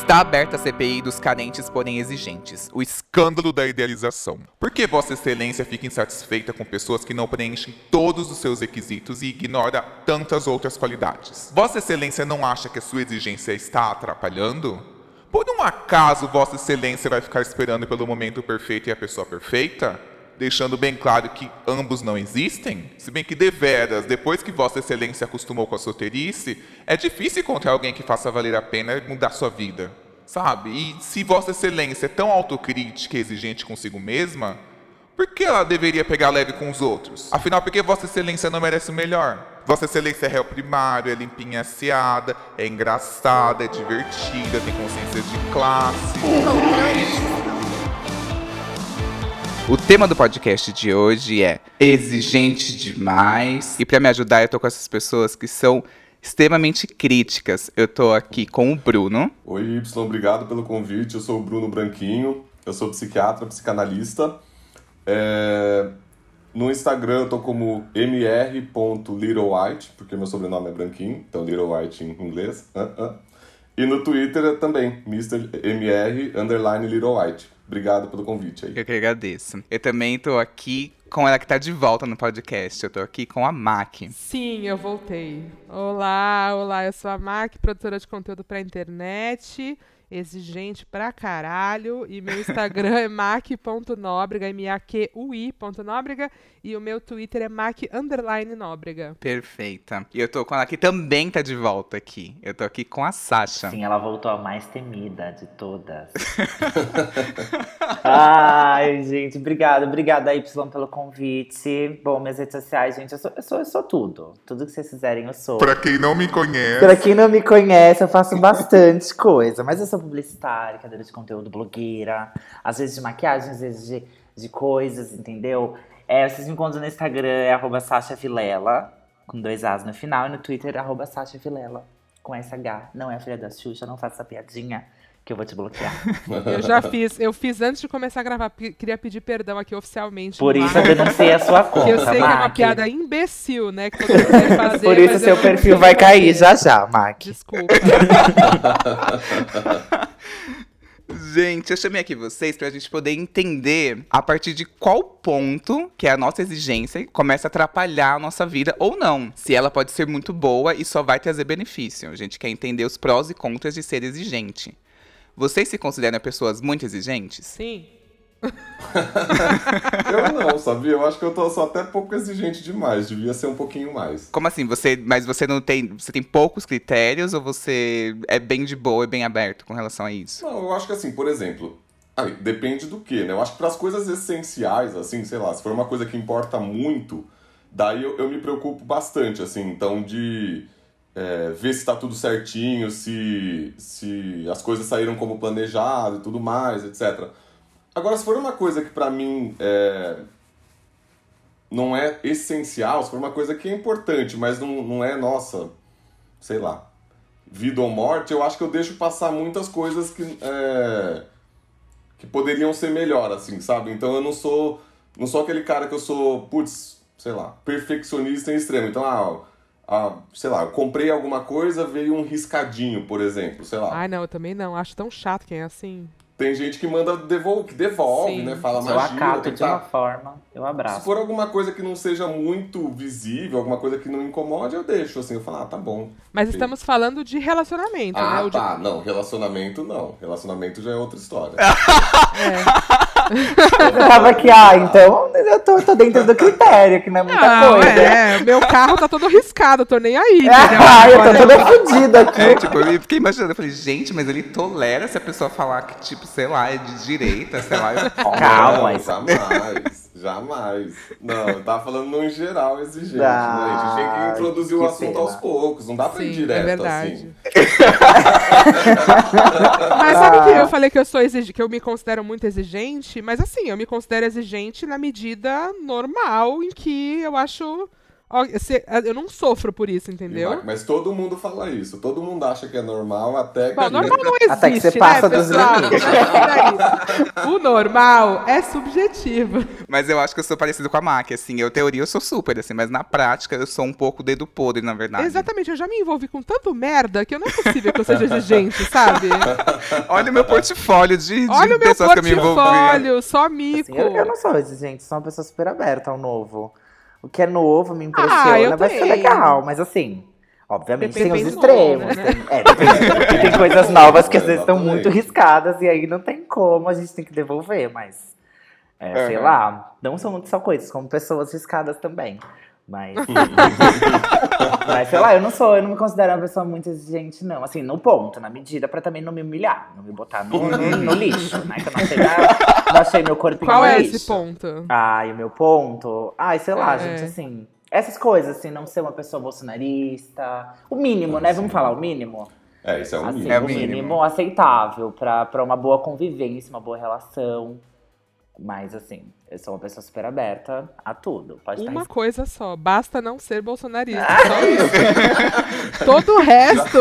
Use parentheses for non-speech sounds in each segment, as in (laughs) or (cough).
Está aberta a CPI dos carentes, porém exigentes. O escândalo da idealização. Por que Vossa Excelência fica insatisfeita com pessoas que não preenchem todos os seus requisitos e ignora tantas outras qualidades? Vossa Excelência não acha que a sua exigência está atrapalhando? Por um acaso Vossa Excelência vai ficar esperando pelo momento perfeito e a pessoa perfeita? Deixando bem claro que ambos não existem? Se bem que deveras, depois que Vossa Excelência acostumou com a solteirice, é difícil encontrar alguém que faça valer a pena mudar sua vida. Sabe? E se Vossa Excelência é tão autocrítica e exigente consigo mesma, por que ela deveria pegar leve com os outros? Afinal, por que Vossa Excelência não merece o melhor? Vossa Excelência é réu primário, é limpinha aseada, é engraçada, é divertida, tem consciência de classe. O tema do podcast de hoje é exigente demais. E para me ajudar, eu tô com essas pessoas que são extremamente críticas. Eu tô aqui com o Bruno. Oi, Y, obrigado pelo convite. Eu sou o Bruno Branquinho, eu sou psiquiatra, psicanalista. É... No Instagram eu tô como mr.littlewhite, porque meu sobrenome é Branquinho, então Little White em inglês. Uh -uh. E no Twitter também, Mr. MR underline Little White. Obrigado pelo convite aí. Eu que agradeço. Eu também tô aqui com ela que tá de volta no podcast. Eu tô aqui com a Mac. Sim, eu voltei. Olá, olá, eu sou a Mac, produtora de conteúdo pra internet exigente pra caralho. E meu Instagram é mac.nóbrega, M-A-Q-U-I.nóbrega. E o meu Twitter é mac underline nóbrega. Perfeita. E eu tô com ela que também tá de volta aqui. Eu tô aqui com a Sasha. Sim, ela voltou a mais temida de todas. (laughs) Ai, gente, obrigada. Obrigada, Y, pelo convite. Bom, minhas redes sociais, gente, eu sou, eu sou, eu sou tudo. Tudo que vocês fizerem, eu sou. Pra quem não me conhece. Pra quem não me conhece, eu faço bastante coisa. Mas eu sou publicitária, criadora de conteúdo, blogueira. Às vezes de maquiagem, às vezes de, de coisas, entendeu? É, vocês me encontram no Instagram, é arroba Sasha Vilela, com dois As no final, e no Twitter, arroba Sasha Vilela, com SH. Não é a filha da Xuxa, não faça essa piadinha que eu vou te bloquear. (laughs) eu já fiz, eu fiz antes de começar a gravar, queria pedir perdão aqui oficialmente. Por isso eu denunciei a sua conta, Que eu sei Mac. que é uma piada imbecil, né, que todo mundo fazer. Por isso seu perfil vai cair já já, Mac. Desculpa. (laughs) Gente, eu chamei aqui vocês pra gente poder entender a partir de qual ponto que a nossa exigência começa a atrapalhar a nossa vida ou não. Se ela pode ser muito boa e só vai trazer benefício. A gente quer entender os prós e contras de ser exigente. Vocês se consideram pessoas muito exigentes? Sim. (laughs) eu não, sabia? Eu acho que eu tô só até pouco exigente demais. Devia ser um pouquinho mais. Como assim? Você, mas você não tem. Você tem poucos critérios ou você é bem de boa e bem aberto com relação a isso? Não, eu acho que assim, por exemplo. Aí, depende do que, né? Eu acho que para as coisas essenciais, assim, sei lá, se for uma coisa que importa muito, daí eu, eu me preocupo bastante, assim, então de é, ver se está tudo certinho, se, se as coisas saíram como planejado e tudo mais, etc. Agora, se for uma coisa que para mim é, não é essencial, se for uma coisa que é importante, mas não, não é nossa, sei lá, vida ou morte, eu acho que eu deixo passar muitas coisas que, é, que poderiam ser melhor, assim, sabe? Então eu não sou, não sou aquele cara que eu sou, putz, sei lá, perfeccionista em extremo. Então, ah, ah, sei lá, eu comprei alguma coisa, veio um riscadinho, por exemplo, sei lá. Ai, não, eu também não. Acho tão chato quem é assim. Tem gente que manda devolve, que devolve, Sim. né? Fala Se eu magia. acato de tá. uma forma, eu abraço. Se for alguma coisa que não seja muito visível, alguma coisa que não incomode, eu deixo, assim, eu falo, ah, tá bom. Mas Ok. estamos falando de relacionamento, né? Ah, O de- tá, não, relacionamento não. Relacionamento já é outra história. (laughs) (laughs) Eu tava aqui, ah, então eu tô, tô dentro do critério, que não é muita Não, coisa. é, meu carro tá todo riscado, eu tô nem aí, (laughs) entendeu? Ah, eu tô toda fodida (laughs) aqui. É, tipo, eu fiquei imaginando, eu falei, gente, mas ele tolera se a pessoa falar que, tipo, sei lá, é de direita, sei lá. eu- (laughs) Calma, jamais. Jamais. Não, eu tava falando no geral exigente, Ah, né? A gente tem que introduzir o que assunto pena. aos poucos, não dá pra ir Sim, direto é verdade. assim. Mas sabe que eu falei que eu sou exig... que eu me considero muito exigente, mas assim, eu me considero exigente na medida normal em que eu acho eu não sofro por isso, entendeu? Mas todo mundo fala isso. Todo mundo acha que é normal até que. Bom, normal não existe, Até que você passa né, dos pessoal? limites. Peraí. O normal é subjetivo. Mas eu acho que eu sou parecido com a Maki, assim. Eu, teoria, eu sou super, assim. Mas na prática, eu sou um pouco dedo podre, na verdade. Exatamente, eu já me envolvi com tanto merda que não é possível que eu seja exigente, sabe? (laughs) Olha o meu portfólio de, de Olha o meu pessoas que eu me envolvi. portfólio, só mico. Assim, eu, eu não sou exigente, sou uma pessoa super aberta ao novo. O que é novo me impressiona, Ah, eu vai ser legal, mas assim. Obviamente tem os extremos. novo, né? tem, é, tem, tem coisas novas que às vezes estão muito riscadas e aí não tem como, a gente tem que devolver, mas. é, sei Aham. lá, não são só coisas, como pessoas riscadas também. Mas. (laughs) mas sei lá, eu não sou, eu não me considero uma pessoa muito exigente, não. Assim, no ponto, na medida, pra também não me humilhar, não me botar no, no, no lixo, né? Que eu não achei, não achei meu corpinho Qual no é lixo. esse ponto? Ai, o meu ponto. Ai, sei lá, É. gente, assim. Essas coisas, assim, não ser uma pessoa bolsonarista. O mínimo, né? Vamos falar o mínimo? É, isso é um Assim, mínimo. É o o mínimo. mínimo. aceitável pra, pra uma boa convivência, uma boa relação. Mas, assim, eu sou uma pessoa super aberta a tudo. Pode Uma estar coisa só, basta não ser bolsonarista. Só isso. (laughs) Todo o resto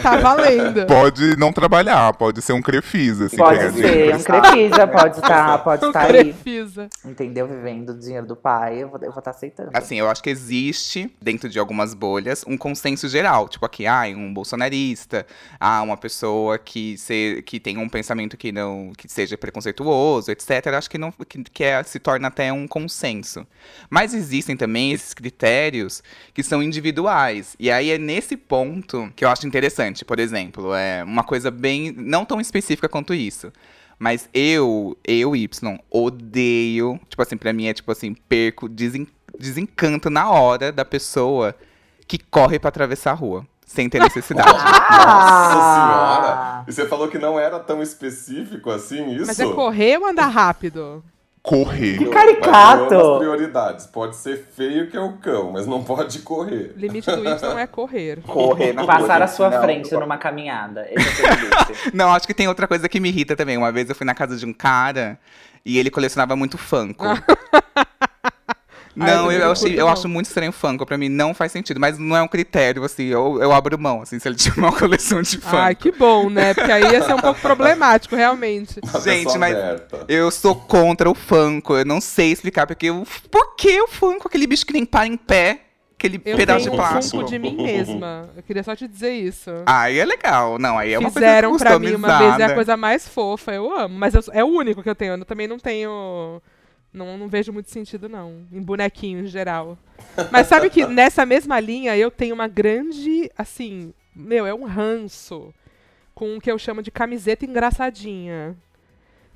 tá valendo. Pode não trabalhar, pode ser um crefis, assim. Pode ser, um crefisa, pode estar pode O estar aí. Crefisa. Entendeu? Vivendo do dinheiro do pai, eu vou estar eu vou tá aceitando. Assim, eu acho que existe, dentro de algumas bolhas, um consenso geral. Tipo aqui, ah, um bolsonarista, ah, uma pessoa que, se, que tem um pensamento que não que seja preconceituoso, etc. Acho que, não, que, que é, se torna até um consenso. Mas existem também esses critérios que são individuais. E aí é nesse ponto que eu acho interessante. Por exemplo, é uma coisa bem. não tão específica quanto isso. Mas eu, eu, Y, odeio. Tipo assim, pra mim é tipo assim, perco, desen, desencanto na hora da pessoa que corre pra atravessar a rua. Sem ter necessidade. (laughs) Nossa senhora! E você falou que não era tão específico assim, isso? Mas é correr ou andar rápido? Correr. Que ter caricato! outras prioridades. Pode ser feio que é o cão, mas não pode correr. O limite do Y é correr. Correr na Passar à sua não. frente numa caminhada. (laughs) Esse é o limite. Não, acho que tem outra coisa que me irrita também. Uma vez eu fui na casa de um cara e ele colecionava muito Funko. (laughs) Eu Não, eu, achei, curto, eu não. acho muito estranho Funko. Pra mim não faz sentido, mas não é um critério, assim. Eu, eu abro mão, assim, se ele (laughs) tiver uma coleção de Funko. Ai, que bom, né? Porque aí ia ser um pouco problemático, realmente. Uma Gente, mas- aberta. Eu sou contra o Funko. Eu não sei explicar porque o por que o Funko, aquele bicho que nem para em pé, aquele Eu pedaço tenho de um plástico. Funko de mim mesma. Eu queria só te dizer isso. Aí é legal. Não, aí é uma Fizeram coisa pra mim uma vez, é a coisa mais fofa, eu amo. Mas eu- é o único que eu tenho, eu também não tenho... Não, não vejo muito sentido, não, em bonequinho em geral. Mas sabe que nessa mesma linha eu tenho uma grande, assim, meu, é um ranço com o que eu chamo de camiseta engraçadinha.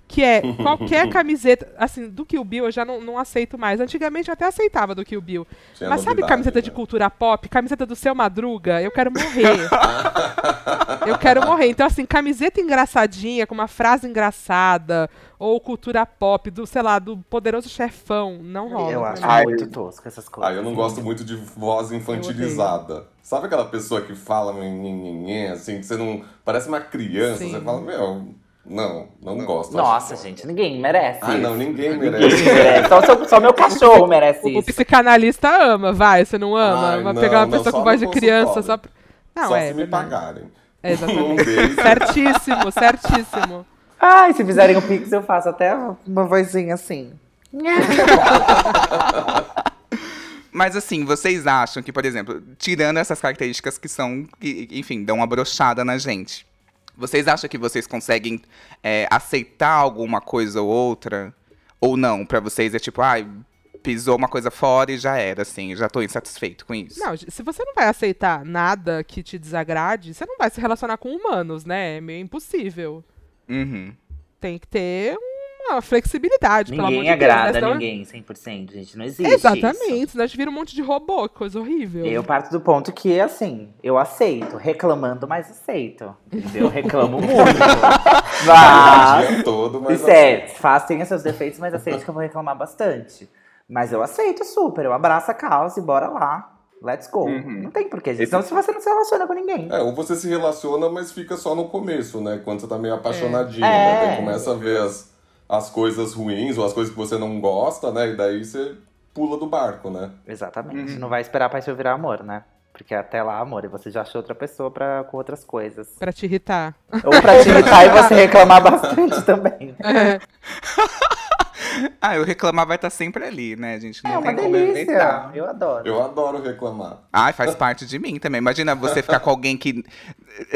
Que é (laughs) qualquer camiseta, assim, do Kill Bill eu já não, não aceito mais. Antigamente eu até aceitava do Kill Bill. Tinha Mas sabe novidade, camiseta de né? cultura pop? Camiseta do Seu Madruga? Eu quero morrer. eu quero morrer. Então, assim, camiseta engraçadinha, com uma frase engraçada, ou cultura pop, do, sei lá, do poderoso chefão, não rola. Eu acho. Ai, muito tosco essas coisas. Ah, eu não gosto muito de voz infantilizada. Sabe aquela pessoa que fala assim, que você não. Parece uma criança, Sim. você fala, meu, não, não gosto. Nossa, Acho- gente, ninguém merece. Ah, não, ninguém Ninguém merece. merece. Só, só, só meu (laughs) cachorro merece O, o isso. psicanalista ama, vai, você não ama? Ai, Vai não, pegar uma não, pessoa com voz de criança só pra... Não, Só é. se me pagarem. É, exatamente. Um beijo. certíssimo, certíssimo. Ai, se fizerem o Pix, eu faço até uma vozinha assim. Mas assim, vocês acham que, por exemplo, tirando essas características que são, que, enfim, dão uma brochada na gente, vocês acham que vocês conseguem é, aceitar alguma coisa ou outra? Ou não? Pra vocês é tipo, ai, pisou uma coisa fora e já era, assim, já tô insatisfeito com isso. Não, se você não vai aceitar nada que te desagrade, você não vai se relacionar com humanos, né? É meio impossível. Uhum. Tem que ter uma flexibilidade, pelo amor Ninguém de Deus. agrada né? Senão- ninguém 100%, gente. Não existe. Exatamente, isso. senão a gente vira um monte de robô, que coisa horrível. Eu parto do ponto que, assim, eu aceito. Reclamando, mas aceito. Entendeu? Eu reclamo muito. O (laughs) Mas. dia todo, mas. Isso é, faz, tem seus defeitos, mas aceito que eu vou reclamar bastante. Mas eu aceito super, eu abraço a causa e bora lá. Let's go. Uhum. Não tem porquê, gente. Senão se você não se relaciona com ninguém. É, ou você se relaciona, mas fica só no começo, né? Quando você tá meio apaixonadinho, É. né? É. Começa a ver as, as coisas ruins ou as coisas que você não gosta, né? E daí você pula do barco, né? Exatamente. Uhum. Não vai esperar paixão virar amor, né? Porque até lá, amor, e você já achou outra pessoa pra, com outras coisas. Pra te irritar. Ou pra te irritar e você reclamar bastante também. É. (laughs) (laughs) (laughs) Ah, eu reclamar vai estar sempre ali, né, gente? Não É uma tem como delícia. evitar. Eu adoro. Eu adoro reclamar. Ai, faz parte de mim também. Imagina você ficar com alguém que.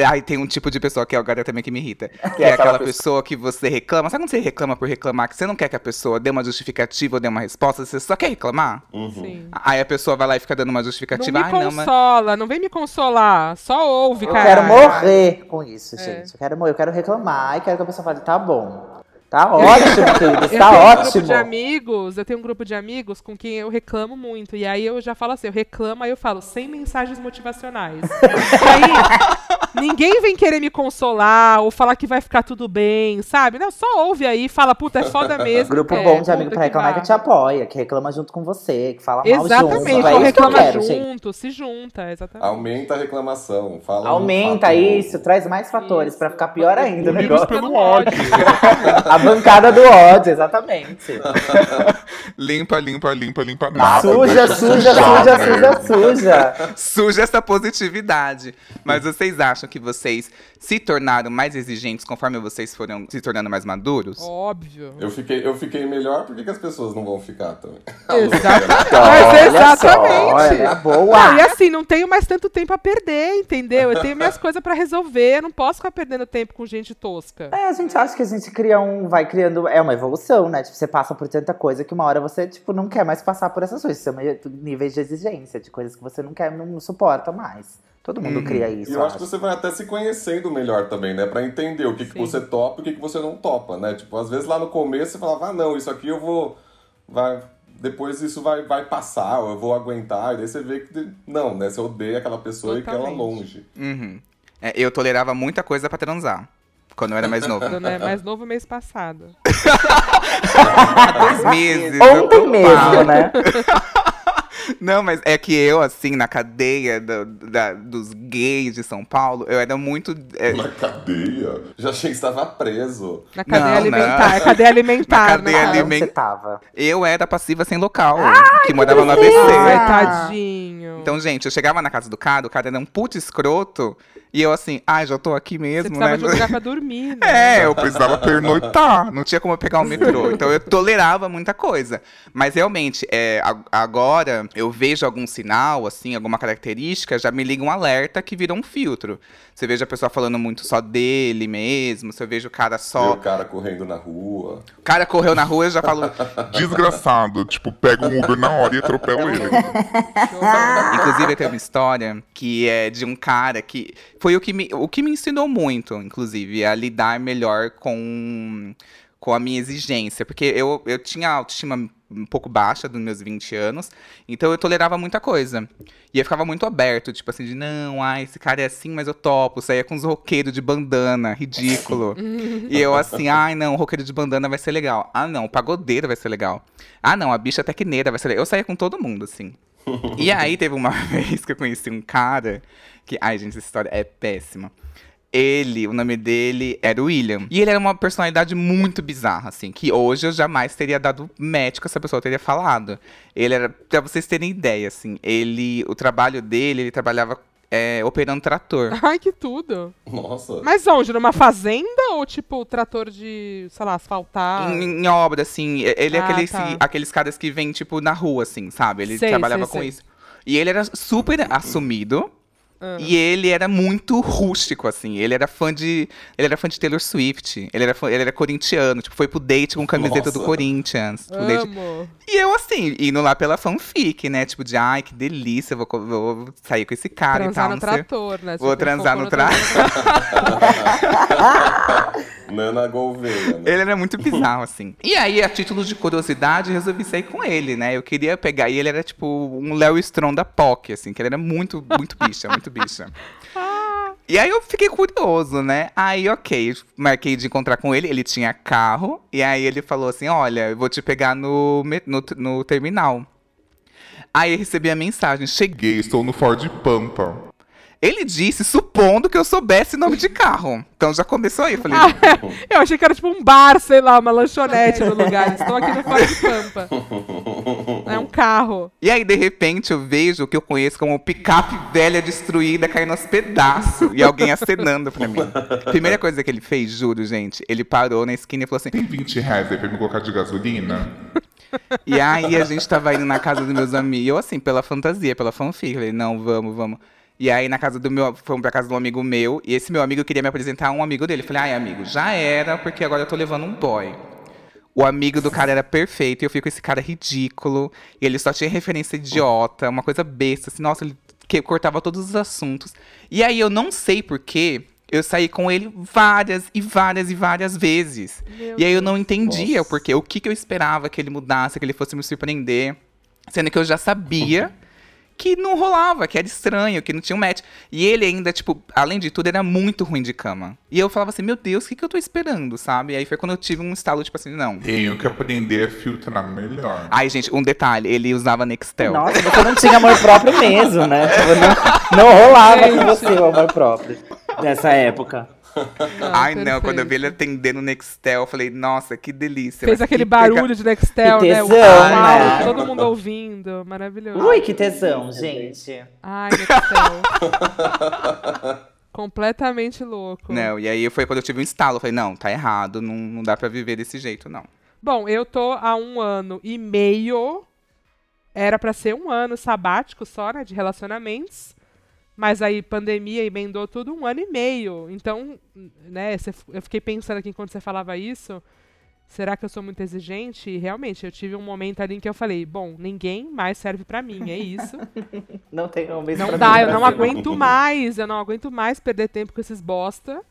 Ai, tem um tipo de pessoa que é agora também que me irrita. Que, é é aquela pessoa que você reclama. Sabe quando você reclama por reclamar? Que você não quer que a pessoa dê uma justificativa ou dê uma resposta, você só quer reclamar? Uhum. Sim. Aí a pessoa vai lá e fica dando uma Não justificativa. me Ai, não, mas. consola, não vem me consolar. Só ouve, Eu cara. quero morrer com isso, É. gente. Eu quero morrer, eu quero reclamar e quero que a pessoa fale, tá bom. Tá ótimo, querido, (laughs) Eu tá tenho um grupo ótimo. de amigos, eu tenho um grupo de amigos com quem eu reclamo muito. E aí eu já falo assim, eu reclamo, aí eu falo, sem mensagens motivacionais. e aí, (laughs) ninguém vem querer me consolar ou falar que vai ficar tudo bem, sabe? Não, só ouve aí, fala, puta, é foda (laughs) mesmo. Grupo é, bom de amigo puta pra reclamar que barra. te apoia, que reclama junto com você, que fala mal junto. Exatamente, É isso que eu reclama quero, gente. junto, se junta, exatamente. Aumenta a reclamação. Fala um Aumenta fato isso, traz mais fatores Isso. pra ficar pior ainda o Unidos negócio. pelo ódio. (laughs) Bancada do ódio, exatamente. (laughs) Limpa, limpa, limpa, limpa. Suja, deixa suja, suja, né? suja, suja. Suja essa positividade. Mas vocês acham que vocês se tornaram mais exigentes conforme vocês foram se tornando mais maduros? Óbvio. Eu fiquei, eu fiquei melhor, por que, as pessoas não vão ficar também? Exatamente. Olha Mas só, exatamente. olha, boa. Não, e assim, não tenho mais tanto tempo a perder, entendeu? Eu tenho minhas coisas pra resolver, eu não posso ficar perdendo tempo com gente tosca. É, a gente acha que a gente cria um. Vai criando. É uma evolução, né? Tipo, você passa por tanta coisa que uma hora você, tipo, não quer mais passar por essas coisas. Isso é um níveis de exigência, de coisas que você não quer, não suporta mais. Todo mundo Uhum. cria E isso. eu acho que você vai até se conhecendo melhor também, né? Pra entender o que, que você topa e o que, que você não topa, né? Tipo, às vezes lá no começo você falava, ah, não, isso aqui eu vou. Vai, depois isso vai, vai passar, ou eu vou aguentar. E daí você vê que. Não, né? Você odeia aquela pessoa e quer ela Totalmente. longe. Uhum. É, eu tolerava muita coisa pra transar. Quando eu era mais novo. Quando é mais novo mês passado. Há dois meses. eu Ontem mesmo, né? (laughs) Não, mas é que eu, assim, na cadeia do- da- dos gays de São Paulo, eu era muito. é, Na cadeia? Já achei que estava preso. Na cadeia Não, alimentar. não. É cadeia alimentar, Na cadeia né? Ali- onde você tava? eu era passiva sem local, que morava no ABC. Ai, tadinho. Então, gente, eu chegava na casa do cara, o cara era um puto escroto, e eu assim, ai, já tô aqui Você mesmo, precisava né? de um lugar pra (laughs) dormir, né? É, eu precisava pernoitar. Não tinha como eu pegar o metrô. (laughs) Então eu tolerava muita coisa. Mas realmente, é, agora eu vejo algum sinal, assim, alguma característica, já me liga um alerta que vira um filtro. Você veja a pessoa falando muito só dele mesmo, se eu vejo o cara só. o cara correndo na rua. O cara correu na rua, eu já falo. (laughs) Desgraçado, tipo, pega um Uber na hora e atropela ele. Inclusive, tem uma história que é de um cara que. Foi o que me, o que me ensinou muito, inclusive, a lidar melhor com, com a minha exigência. Porque eu, eu tinha autoestima um pouco baixa dos meus 20 anos, então eu tolerava muita coisa. E eu ficava muito aberto, tipo assim, de não, ai, esse cara é assim, mas eu topo. Saía com uns roqueiros de bandana, ridículo. e eu assim, ai, não, roqueiro de bandana vai ser legal. Ah, não, o pagodeiro vai ser legal. Ah, não, a bicha tecneira vai ser legal. Eu saía com todo mundo, assim. E aí teve uma (laughs) vez que eu conheci um cara que. Ai, gente, essa história é péssima. Ele, o nome dele era o William. E ele era uma personalidade muito bizarra, assim, que hoje eu jamais teria dado com essa pessoa, eu teria falado. Ele era, pra vocês terem ideia, assim, ele. O trabalho dele, ele trabalhava é, operando trator. (laughs) Ai, que tudo. Nossa. Mas onde? Numa fazenda ou tipo trator de, sei lá, asfaltar? Em, em obra, assim, ele é Ah, aqueles, tá. aqueles caras que vêm, tipo, na rua, assim, sabe? Ele Sei, trabalhava sei, com sei. isso. E ele era super assumido. Ah. E ele era muito rústico, assim. Ele era fã de. Ele era fã de Taylor Swift. Ele era, fã- ele era corintiano. Tipo, foi pro date com camiseta do Nossa. Corinthians. pro date-. E eu, assim, indo lá pela fanfic, né? Tipo, de ai, que delícia, vou, vou sair com esse cara Transar e tal. no não sei. trator, né? Vou Tipo, transar no tra- (laughs) Nana Gouveia, né? Ele era muito bizarro, assim. E aí, a título de curiosidade, resolvi sair com ele, né? Eu queria pegar. E ele era tipo um Léo Stron da POC, assim, que ele era muito, muito bicha, muito bicha. E aí eu fiquei curioso, né? Aí, ok, marquei de encontrar com ele, ele tinha carro, e aí ele falou assim: olha, eu vou te pegar no, no, no terminal. Aí eu recebi a mensagem, cheguei. Estou no Ford Pampa. Ele disse, supondo que eu soubesse nome de carro. Então já começou aí. Eu falei, (laughs) Eu achei que era tipo um bar, sei lá, uma lanchonete no lugar. Estou aqui no Fora de Pampa. É um carro. E aí, de repente, eu vejo o que eu conheço como picape velha destruída caindo aos pedaços. E alguém acenando pra mim. Primeira coisa que ele fez, juro, gente, ele parou na esquina e falou assim: Tem 20 reais aí pra me colocar de gasolina? E aí a gente tava indo na casa dos meus amigos. Eu, assim, pela fantasia, pela fanfic. Falei, não, vamos, vamos. E aí na casa do meu. Fomos pra casa de um amigo meu. E esse meu amigo queria me apresentar a um amigo dele. Falei, ai, amigo, já era, porque agora eu tô levando um boy. O amigo do cara era perfeito, e eu fico com esse cara ridículo. E ele só tinha referência idiota, uma coisa besta, assim, nossa, ele que cortava todos os assuntos. E aí eu não sei porquê, eu saí com ele várias e várias e várias vezes. Meu e aí eu não entendia o porquê, o que, que eu esperava que ele mudasse, que ele fosse me surpreender. Sendo que eu já sabia que não rolava, que era estranho, que não tinha um match. E ele ainda, tipo, além de tudo, era muito ruim de cama. E eu falava assim, meu Deus, o que, que eu tô esperando, sabe? E aí foi quando eu tive um estalo, tipo assim, não. Tenho que aprender a filtrar melhor. Ai, gente, um detalhe, ele usava Nextel. Nossa, você não tinha amor próprio mesmo, né? Tipo, não, não rolava com você o amor próprio nessa época. Ai, não, perfeito. quando eu vi ele atendendo o Nextel, eu falei, nossa, que delícia. Fez aquele pega- barulho de Nextel, Que né? O tesão, áudio, né? todo mundo ouvindo. Maravilhoso. Ui, que tesão, gente. Ai, Nextel. Completamente louco. Não, e aí foi quando eu tive um estalo. Eu falei, não, tá errado, não, não dá pra viver desse jeito, não. Bom, eu tô há um ano e meio. Era pra ser um ano sabático só, né? De relacionamentos. Mas aí, pandemia emendou tudo um ano e meio. Então, né, cê- eu fiquei pensando aqui enquanto você falava isso. Será que eu sou muito exigente? E realmente, eu tive um momento ali em que eu falei: bom, ninguém mais serve pra mim, é isso. (laughs) Não tem homens Não dá, eu não Brasil. aguento mais, eu não aguento mais perder tempo com esses bosta.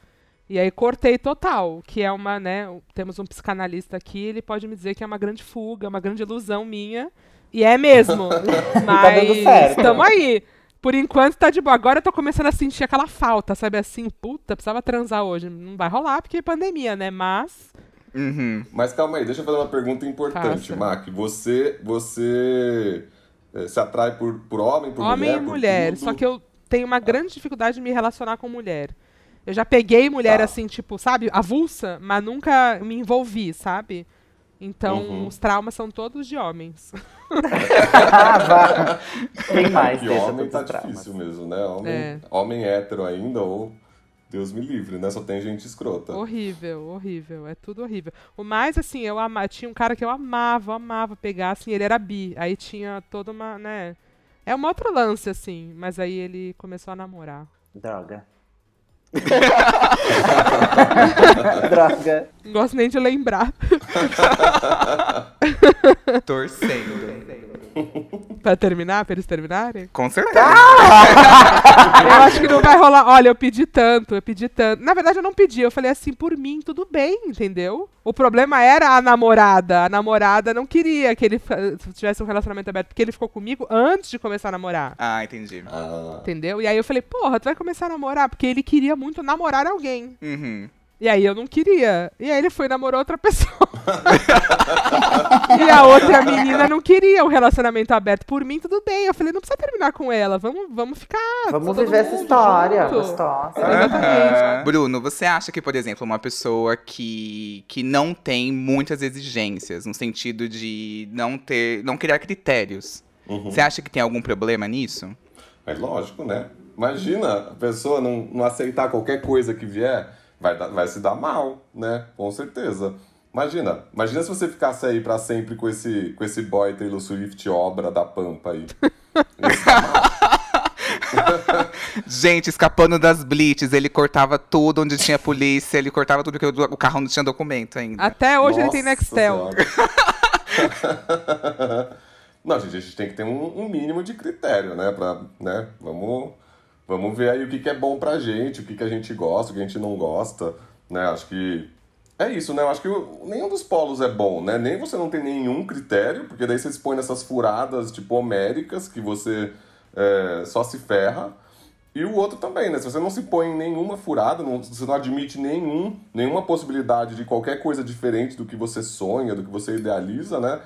E aí cortei total, que é uma, né, temos um psicanalista aqui, ele pode me dizer que é uma grande fuga, uma grande ilusão minha. E é mesmo. (laughs) Mas dando certo. tamo aí. Por enquanto tá de boa. Agora eu tô começando a sentir aquela falta, sabe assim, puta, precisava transar hoje. Não vai rolar porque é pandemia, né? Mas Uhum. Mas calma aí, deixa eu fazer uma pergunta importante, Faça. Mac. Você, você eh, se atrai por, por homem, por homem mulher? e por mulher. Só que eu tenho uma grande dificuldade de me relacionar com mulher. Eu já peguei mulher Tá. assim, tipo, sabe, avulsa, mas nunca me envolvi, sabe? Então, Uhum. os traumas são todos de homens. (laughs) Ah. Quem mais Que deixa homem tá traumas? difícil mesmo, né? Homem, É. homem hétero ainda, ou Deus me livre, né? Só tem gente escrota. Horrível, horrível. É tudo horrível. O mais, assim, eu ama... tinha um cara que eu amava, eu amava pegar, assim, ele era bi. Aí tinha toda uma, né? É um outro lance, assim. Mas aí ele começou a namorar. Droga. (laughs) Droga. Não gosto nem de lembrar. Torcendo. (laughs) pra terminar, pra eles terminarem? Com certeza. Eu acho que não vai rolar. Olha, eu pedi tanto, eu pedi tanto. Na verdade, eu não pedi. Eu falei assim, por mim, tudo bem, entendeu? O problema era a namorada. A namorada não queria que ele tivesse um relacionamento aberto, porque ele ficou comigo antes de começar a namorar. Ah, entendi. Ah, Entendeu? E aí eu falei, porra, tu vai começar a namorar? Porque ele queria muito namorar alguém. Uhum. E aí eu não queria. E aí ele foi namorar outra pessoa. (laughs) e a outra menina não queria um relacionamento aberto. Por mim, tudo bem. Eu falei, não precisa terminar com ela. Vamos, vamos ficar. Vamos viver essa história junto. gostosa. Exatamente. Bruno, você acha que, por exemplo, uma pessoa que, que não tem muitas exigências, no sentido de não ter, não criar critérios, uhum. você acha que tem algum problema nisso? Mas lógico, né? Imagina a pessoa não, não aceitar qualquer coisa que vier, vai, vai se dar mal, né? Com certeza. Imagina, imagina se você ficasse aí pra sempre com esse, com esse boy Taylor Swift obra da Pampa aí. (laughs) Gente, escapando das blitz, ele cortava tudo onde tinha polícia, ele cortava tudo que o, carro não tinha documento ainda. Até hoje ele tem Nossa Nextel. (laughs) Não, gente, a gente tem que ter um, um mínimo de critério, né? Pra, né? Vamos, vamos ver aí o que, que é bom pra gente, o que, que a gente gosta, o que a gente não gosta, né? Acho que é isso, né? Eu acho que nenhum dos polos é bom, né? Nem você não tem nenhum critério, porque daí você se põe nessas furadas, tipo, homéricas, que você é, só se ferra. E o outro também, né? Se você não se põe em nenhuma furada, não, você não admite nenhum, nenhuma possibilidade de qualquer coisa diferente do que você sonha, do que você idealiza, né?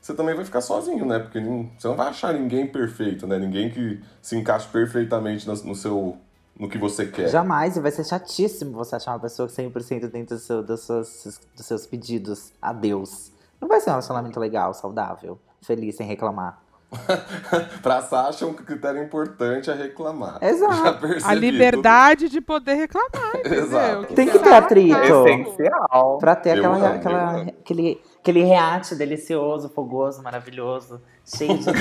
Você também vai ficar sozinho, né? Porque não- você não vai achar ninguém perfeito, né? Ninguém que se encaixe perfeitamente no, no seu, no que você quer. Jamais, e vai ser chatíssimo você achar uma pessoa 100% dentro do seu, dos, seus, dos seus pedidos a Deus. Não vai ser um relacionamento legal, saudável, feliz, sem reclamar. (laughs) pra Sasha, um critério importante é reclamar. (laughs) Exato. A liberdade de poder reclamar. Exato. Tem que ter atrito. Essencial. Pra ter aquela, aquela, aquele, aquele reate delicioso, fogoso, maravilhoso, cheio de. (laughs)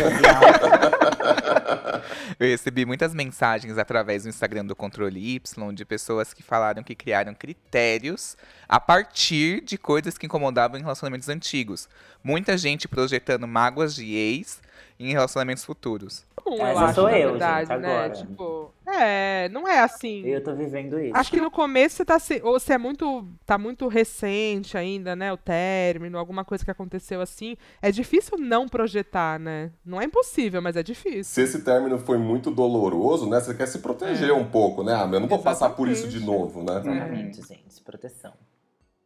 Eu recebi muitas mensagens através do Instagram do Controle Y de pessoas que falaram que criaram critérios a partir de coisas que incomodavam em relacionamentos antigos. Muita gente projetando mágoas de ex em relacionamentos futuros. Bom, Essa sou eu, verdade, gente, né? agora. Tipo, é, não é assim. Eu tô vivendo isso. Acho que no começo você tá se, ou você é muito tá muito recente ainda, né, o término, alguma coisa que aconteceu assim, é difícil não projetar, né? Não é impossível, mas é difícil. Se esse término foi muito doloroso, né? Você quer se proteger É. um pouco, né? Ah, eu não vou passar por isso de Exatamente. novo, né? Exatamente, gente. Proteção.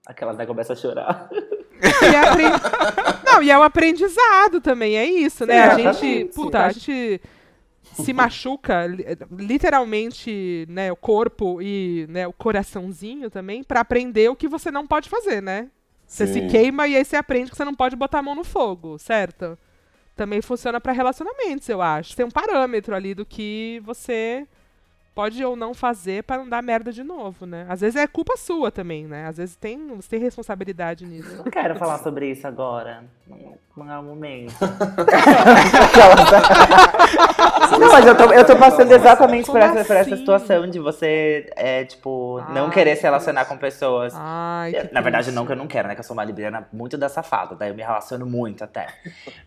Aquelas da começa a chorar. E é (laughs) Não, e é um aprendizado também, é isso, né? A gente, Exatamente. puta, a gente se machuca, li- literalmente, né, o corpo e né, o coraçãozinho também, pra aprender o que você não pode fazer, né? Você se Sim. queima e aí você aprende que você não pode botar a mão no fogo, certo? Também funciona pra relacionamentos, eu acho. Tem um parâmetro ali do que você pode ou não fazer pra não dar merda de novo, né? Às vezes é culpa sua também, né? Às vezes tem, você tem responsabilidade nisso. Não quero falar sobre isso agora. Não, não é o momento. (laughs) não, mas eu tô, eu tô passando exatamente por essa, por essa assim? situação de você, é, tipo, não Ai, querer se relacionar com pessoas. Ai, que Na verdade, triste. não que eu não quero, né? Que eu sou uma libriana muito da safada, daí eu me relaciono muito até.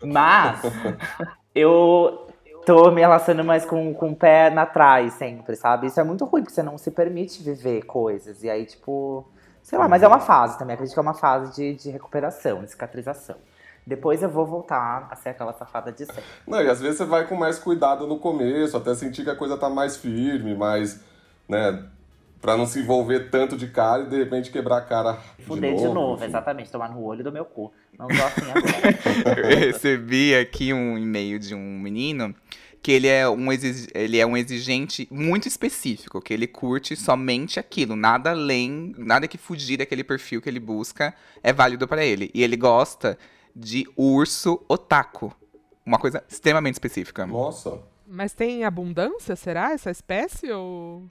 Mas (laughs) eu tô me relacionando mais com, com o pé na trás sempre, sabe? Isso é muito ruim, porque você não se permite viver coisas. E aí, tipo, sei lá, mas é uma fase também. Acredito que é uma fase de, de recuperação, de cicatrização. Depois eu vou voltar a ser aquela safada de sempre. Não, e às vezes você vai com mais cuidado no começo, até sentir que a coisa tá mais firme, mais, né, pra não se envolver tanto de cara e de repente quebrar a cara de Fuder novo. de novo, exatamente. Tomar no olho do meu cu. Não tô assim agora. (laughs) Eu recebi aqui um e-mail de um menino que ele é um, ele é um exigente muito específico, que ele curte somente aquilo, nada além, nada que fugir daquele perfil que ele busca é válido pra ele. E ele gosta de urso otaku, uma coisa extremamente específica. Nossa. Mas tem abundância, será, essa espécie? Ou...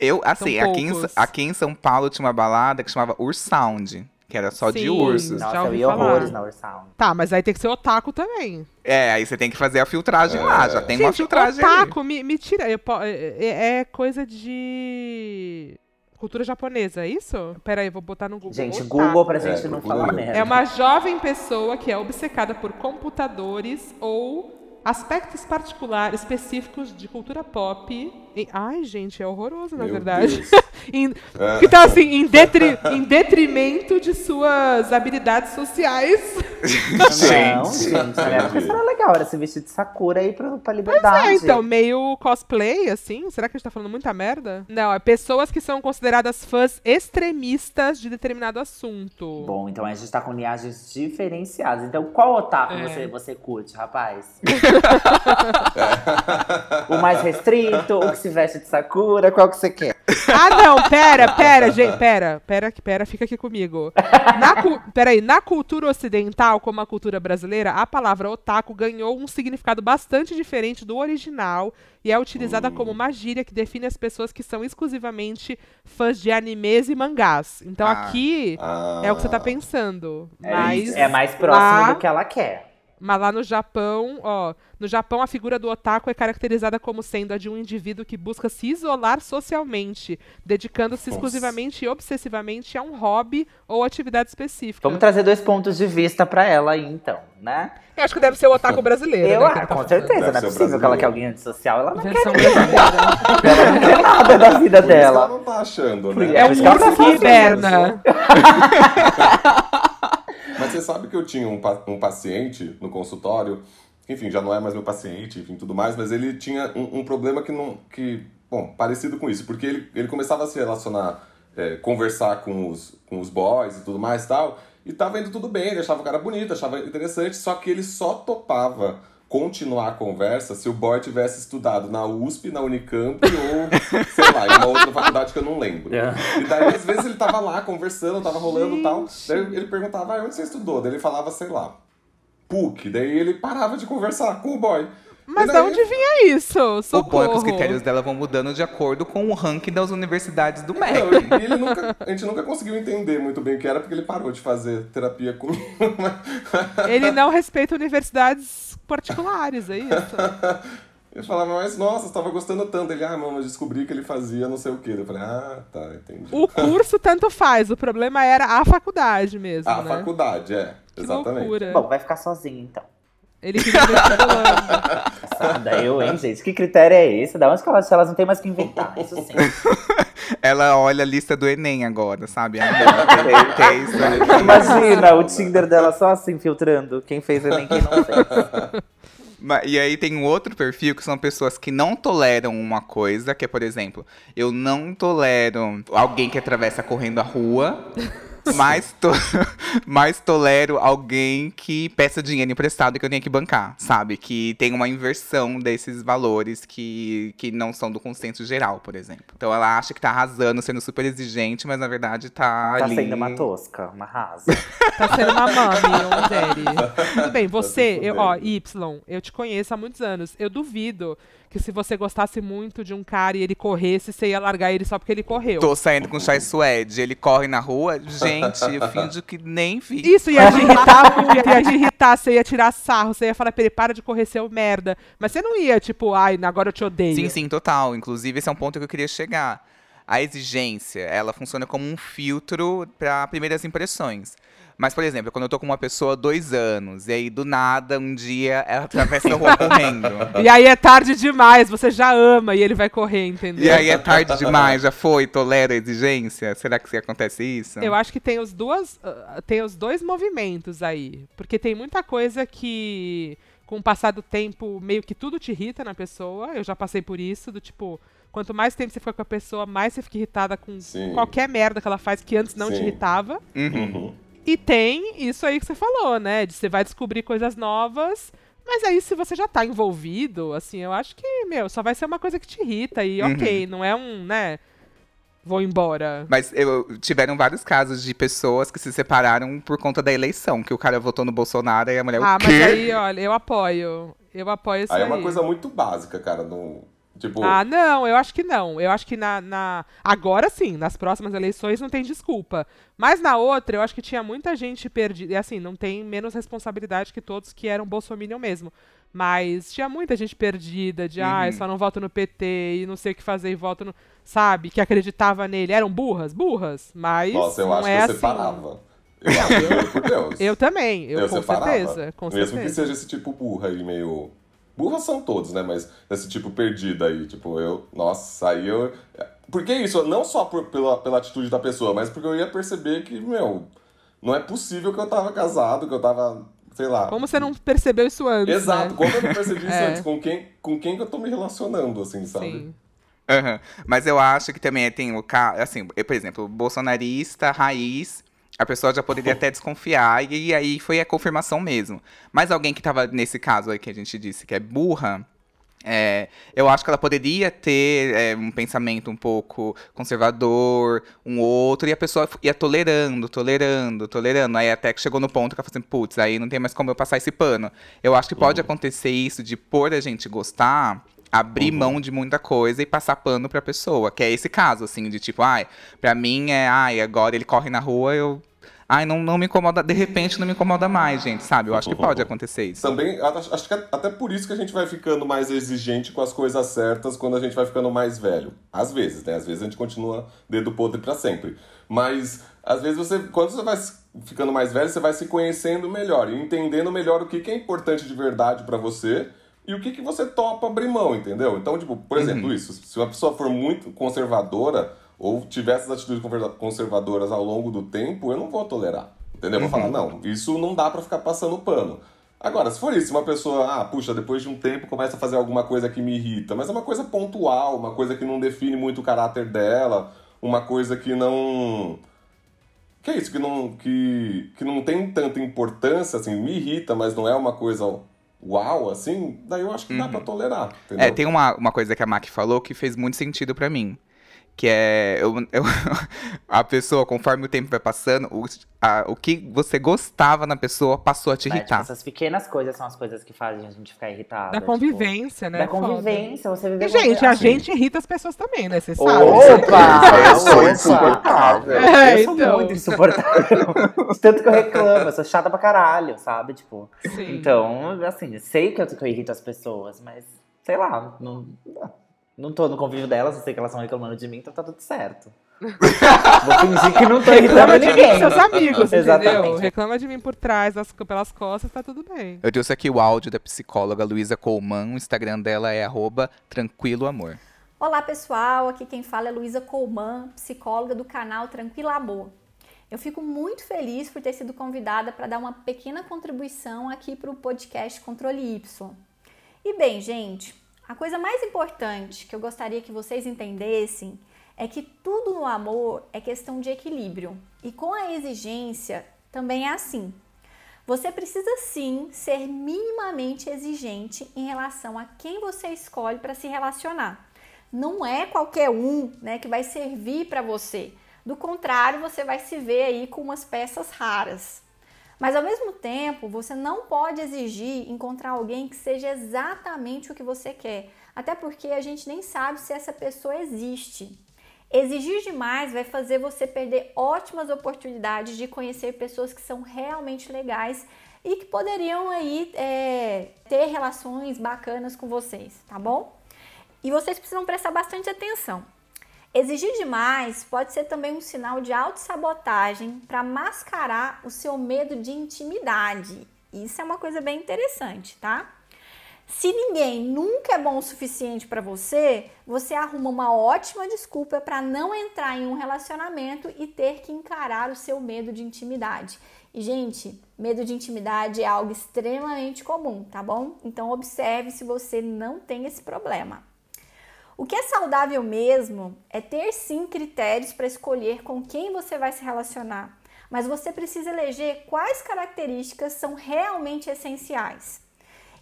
Eu, assim, aqui em, aqui em São Paulo tinha uma balada que chamava Ursound, que era só de Sim. ursos. Já Nossa, eu falar. horrores na Ursound. Tá, mas aí tem que ser otaku também. É, aí você tem que fazer a filtragem lá, já tem uma Gente, filtragem ali. otaku, me, me tira. eu po- é, é- é coisa de cultura japonesa, é isso? Pera aí, vou botar no Google. Gente, Otaku. Google pra É, gente não procura falar aí. merda. É uma jovem pessoa que é obcecada por computadores ou aspectos particulares específicos de cultura pop. E- ai, gente, é horroroso, na Meu verdade. Deus. (laughs) Em- É. Que tá assim, em, detri- em detrimento de suas habilidades sociais. (laughs) Não, gente, na Entendi. época isso era legal, era se vestir de Sakura e ir pra, pra liberdade. É, então, meio cosplay, assim. Será que a gente tá falando muita merda? Não, é pessoas que são consideradas fãs extremistas de determinado assunto. Bom, então a gente tá com linhagens diferenciadas. Então, qual otaku É. você, você curte, rapaz? (laughs) o mais restrito, o que se veste de Sakura, qual que você quer? Ah, não, pera, pera, gente, pera, pera, pera, fica aqui comigo. Na, cu- pera aí, na cultura ocidental, como a cultura brasileira, a palavra otaku ganhou um significado bastante diferente do original e é utilizada como uma gíria que define as pessoas que são exclusivamente fãs de animes e mangás. Então Ah. aqui Ah, é o que você tá pensando. É, Mas, é mais próximo lá- do que ela quer. Mas lá no Japão, ó, no Japão a figura do otaku é caracterizada como sendo a de um indivíduo que busca se isolar socialmente, dedicando-se exclusivamente e obsessivamente a um hobby ou atividade específica. Vamos trazer dois pontos de vista pra ela aí, então, né? Eu acho que deve ser o otaku brasileiro. Eu, né, ah, tá com certeza, não é possível que ela brasileiro. quer alguém antissocial. Ela não quer, Versão brasileira. (laughs) ela não quer nada da vida Por isso que ela dela. não tá achando, né? É um isso que ela urso (laughs) tá que fazendo hiberna. Mas você sabe que eu tinha um, um paciente no consultório, enfim, já não é mais meu paciente, enfim, tudo mais, mas ele tinha um, um problema que não. que, bom, parecido com isso, porque ele, ele começava a se relacionar, é, conversar com os, com os boys e tudo mais e tal, e tava indo tudo bem, ele achava o cara bonito, achava interessante, só que ele só topava continuar a conversa se o boy tivesse estudado na USP, na Unicamp ou, sei lá, em uma outra faculdade que eu não lembro. É. E daí, às vezes, ele tava lá conversando, tava rolando e tal. Daí ele perguntava, ah, onde você estudou? Daí ele falava, sei lá, PUC. Daí ele parava de conversar com o boy. Mas de onde vinha isso? O Socorro. bom é que os critérios dela vão mudando de acordo com o ranking das universidades do MEC. Não, e ele nunca, a gente nunca conseguiu entender muito bem o que era, porque ele parou de fazer terapia comigo. Ele não respeita universidades particulares, é isso? (laughs) Ele falava, mas nossa, você tava gostando tanto. Ele, ah, mano, eu descobri que ele fazia não sei o quê. Eu falei, ah, tá, entendi. O curso tanto faz, o problema era a faculdade mesmo, A né? faculdade, é, Que exatamente. loucura. Bom, vai ficar sozinho então. Ele fica vestibulando. Passada (laughs) eu, hein, gente? Que critério é esse? Da onde que elas, elas não têm mais que inventar? Isso sim. (laughs) Ela olha a lista do Enem agora, sabe? Ah. (laughs) Imagina o Tinder dela só assim filtrando quem fez e nem quem não fez. E aí tem um outro perfil que são pessoas que não toleram uma coisa, que é, por exemplo, eu não tolero alguém que atravessa correndo a rua, mas, to- (laughs) mas tolero alguém que peça dinheiro emprestado e que eu tenho que bancar, sabe? Que tem uma inversão desses valores que, que não são do consenso geral, por exemplo. Então ela acha que tá arrasando, sendo super exigente, mas na verdade tá, Tá ali... sendo uma tosca, uma rasa. Tá sendo uma mami, (laughs) um. Tudo bem, você, eu, ó. Y, eu te conheço há muitos anos. Eu duvido que se você gostasse muito de um cara e ele corresse, você ia largar ele só porque ele correu. Tô saindo com o Chai Suede, ele corre na rua, gente, eu finjo que nem vi. Isso ia te irritar muito, ia te irritar, você ia tirar sarro, você ia falar pra ele, para de correr, seu merda. Mas você não ia, tipo, ai, agora eu te odeio. Sim, sim, total. Inclusive, esse é um ponto que eu queria chegar. A exigência, ela funciona como um filtro para primeiras impressões. Mas, por exemplo, quando eu tô com uma pessoa há dois anos, e aí do nada, um dia, ela atravessa a rua correndo. (laughs) E aí é tarde demais, você já ama e ele vai correr, entendeu? E aí é tarde demais, já foi, tolera a exigência? Será que acontece isso? Eu acho que tem os duas, ah, tem os dois movimentos aí, porque tem muita coisa que com o passar do tempo meio que tudo te irrita na pessoa. Eu já passei por isso, do tipo, quanto mais tempo você fica com a pessoa, mais você fica irritada com Sim. qualquer merda que ela faz que antes não te Sim. irritava. Uhum. E tem isso aí que você falou, né? De você vai descobrir coisas novas. Mas aí, se você já tá envolvido, assim, eu acho que, meu, só vai ser uma coisa que te irrita. E Uhum. ok, não é um, né? Vou embora. Mas eu, tiveram vários casos de pessoas que se separaram por conta da eleição, que o cara votou no Bolsonaro e a mulher, Ah, o mas aí, olha, eu apoio. Eu apoio isso Aí aí. é uma coisa muito básica, cara. No, tipo, Ah, não, eu acho que não. Eu acho que na, na. Agora sim, nas próximas eleições não tem desculpa. Mas na outra, eu acho que tinha muita gente perdida. E assim, não tem menos responsabilidade que todos que eram Bolsominion mesmo. Mas tinha muita gente perdida de, ah, eu só não voto no PT e não sei o que fazer e voto no. Sabe? Que acreditava nele. Eram burras? Burras. Mas. nossa, eu não acho é que eu assim. separava. Eu (laughs) Deus. Eu também, eu, com separava. certeza. Com Mesmo certeza. que seja esse tipo burra aí, meio. Burras são todos, né? Mas esse tipo perdido aí, tipo, eu. Nossa, aí eu. Porque isso, não só por- pela, pela atitude da pessoa, mas porque eu ia perceber que, meu, não é possível que eu tava casado, que eu tava, sei lá. Como você não percebeu isso antes? Exato, né? como eu não percebi isso (laughs) É. antes? Com quem, com quem que eu tô me relacionando, assim, sabe? Sim. Aham. Mas eu acho que também tem o caso, assim, eu, por exemplo, bolsonarista, raiz, a pessoa já poderia até desconfiar, e aí foi a confirmação mesmo. Mas alguém que tava nesse caso aí que a gente disse que é burra, é, eu acho que ela poderia ter é, um pensamento um pouco conservador, um outro, e a pessoa ia tolerando, tolerando, tolerando. Aí até que chegou no ponto que ela falou assim, putz, aí não tem mais como eu passar esse pano. Eu acho que pode acontecer isso de por a gente gostar, abrir mão de muita coisa e passar pano pra pessoa. Que é esse caso, assim, de tipo, ai, pra mim é, ai, agora ele corre na rua, eu. Ai, não, não me incomoda, de repente não me incomoda mais, gente, sabe? Eu acho que pode acontecer isso. Também, acho que é até por isso que a gente vai ficando mais exigente com as coisas certas quando a gente vai ficando mais velho. Às vezes, né? Às vezes a gente continua dedo podre pra sempre. Mas, às vezes, você, quando você vai ficando mais velho, você vai se conhecendo melhor e entendendo melhor o que, que é importante de verdade pra você e o que, que você topa abrir mão, entendeu? Então, tipo, por exemplo, isso. Se uma pessoa for muito conservadora ou tiver essas atitudes conservadoras ao longo do tempo, eu não vou tolerar. Entendeu? Eu vou falar, não, isso não dá pra ficar passando pano. Agora, se for isso, uma pessoa, ah, puxa, depois de um tempo começa a fazer alguma coisa que me irrita, mas é uma coisa pontual, uma coisa que não define muito o caráter dela, uma coisa que não. Que é isso, que não, que, que não tem tanta importância, assim, me irrita, mas não é uma coisa uau, assim, daí eu acho que dá Uhum. pra tolerar. Entendeu? É, tem uma, uma coisa que a Mac falou que fez muito sentido pra mim. Que é. eu- eu- (laughs) a pessoa, conforme o tempo vai passando, o, a- o que você gostava na pessoa passou a te? Tipo, irritar. essas pequenas coisas são as coisas que fazem a gente ficar irritada. Da tipo, convivência, né? Da convivência, você viver E, gente, a assim. gente irrita as pessoas também, né? Você sabe. Opa! Eu sou opa. insuportável. É, eu sou então. muito insuportável. Tanto que eu reclamo, eu sou chata pra caralho, sabe? Tipo, Sim. então, assim, sei que eu, que eu irrito as pessoas, mas sei lá, não, não tô no convívio delas, eu sei que elas estão reclamando de mim, então tá tudo certo. (laughs) Vou fingir que não tô irritando Reclama de mim ninguém. com seus amigos, entendeu? Exatamente. Reclama de mim por trás, das- pelas costas, tá tudo bem. Eu trouxe aqui o áudio da psicóloga Luísa Colman. O Instagram dela é arroba tranquilo amor. Olá pessoal, aqui quem fala é Luísa Colman, psicóloga do canal Tranquilo Amor. Eu fico muito feliz por ter sido convidada para dar uma pequena contribuição aqui para o podcast Controle Y. E bem, gente, a coisa mais importante que eu gostaria que vocês entendessem é que tudo no amor é questão de equilíbrio e com a exigência também é assim. Você precisa sim ser minimamente exigente em relação a quem você escolhe para se relacionar. Não é qualquer um né, que vai servir para você. Do contrário, você vai se ver aí com umas peças raras. Mas ao mesmo tempo, você não pode exigir encontrar alguém que seja exatamente o que você quer. Até porque a gente nem sabe se essa pessoa existe. Exigir demais vai fazer você perder ótimas oportunidades de conhecer pessoas que são realmente legais e que poderiam aí é, ter relações bacanas com vocês, tá bom? E vocês precisam prestar bastante atenção. Exigir demais pode ser também um sinal de autossabotagem para mascarar o seu medo de intimidade. Isso é uma coisa bem interessante, tá? Se ninguém nunca é bom o suficiente para você, você arruma uma ótima desculpa para não entrar em um relacionamento e ter que encarar o seu medo de intimidade. E, gente, medo de intimidade é algo extremamente comum, tá bom? Então, observe se você não tem esse problema. O que é saudável mesmo é ter sim critérios para escolher com quem você vai se relacionar, mas você precisa eleger quais características são realmente essenciais.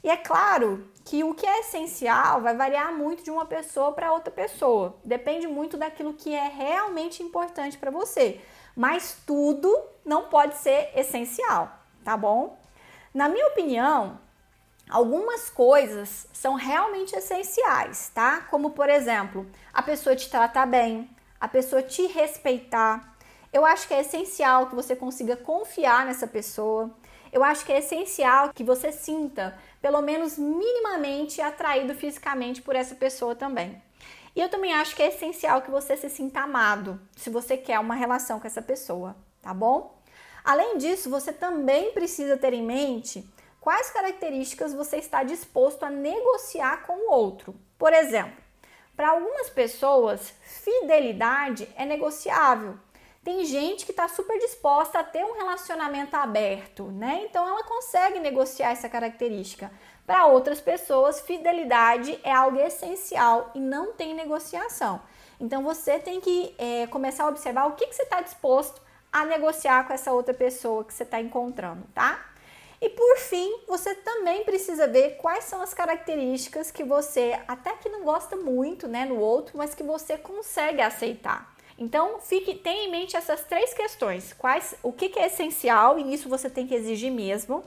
E é claro que o que é essencial vai variar muito de uma pessoa para outra pessoa. Depende muito daquilo que é realmente importante para você. Mas tudo não pode ser essencial, tá bom? Na minha opinião, algumas coisas são realmente essenciais, tá? Como por exemplo, a pessoa te tratar bem, a pessoa te respeitar. Eu acho que é essencial que você consiga confiar nessa pessoa. Eu acho que é essencial que você sinta, pelo menos minimamente, atraído fisicamente por essa pessoa também. E eu também acho que é essencial que você se sinta amado, se você quer uma relação com essa pessoa, tá bom? Além disso, você também precisa ter em mente quais características você está disposto a negociar com o outro. Por exemplo, para algumas pessoas, fidelidade é negociável. Tem gente que está super disposta a ter um relacionamento aberto, né? Então ela consegue negociar essa característica. Para outras pessoas, fidelidade é algo essencial e não tem negociação. Então você tem que é, começar a observar o que, que você está disposto a negociar com essa outra pessoa que você está encontrando, tá? E por fim, você também precisa ver quais são as características que você até que não gosta muito, né, no outro, mas que você consegue aceitar. Então, fique, tenha em mente essas três questões. Quais, o que, que é essencial, e isso você tem que exigir mesmo.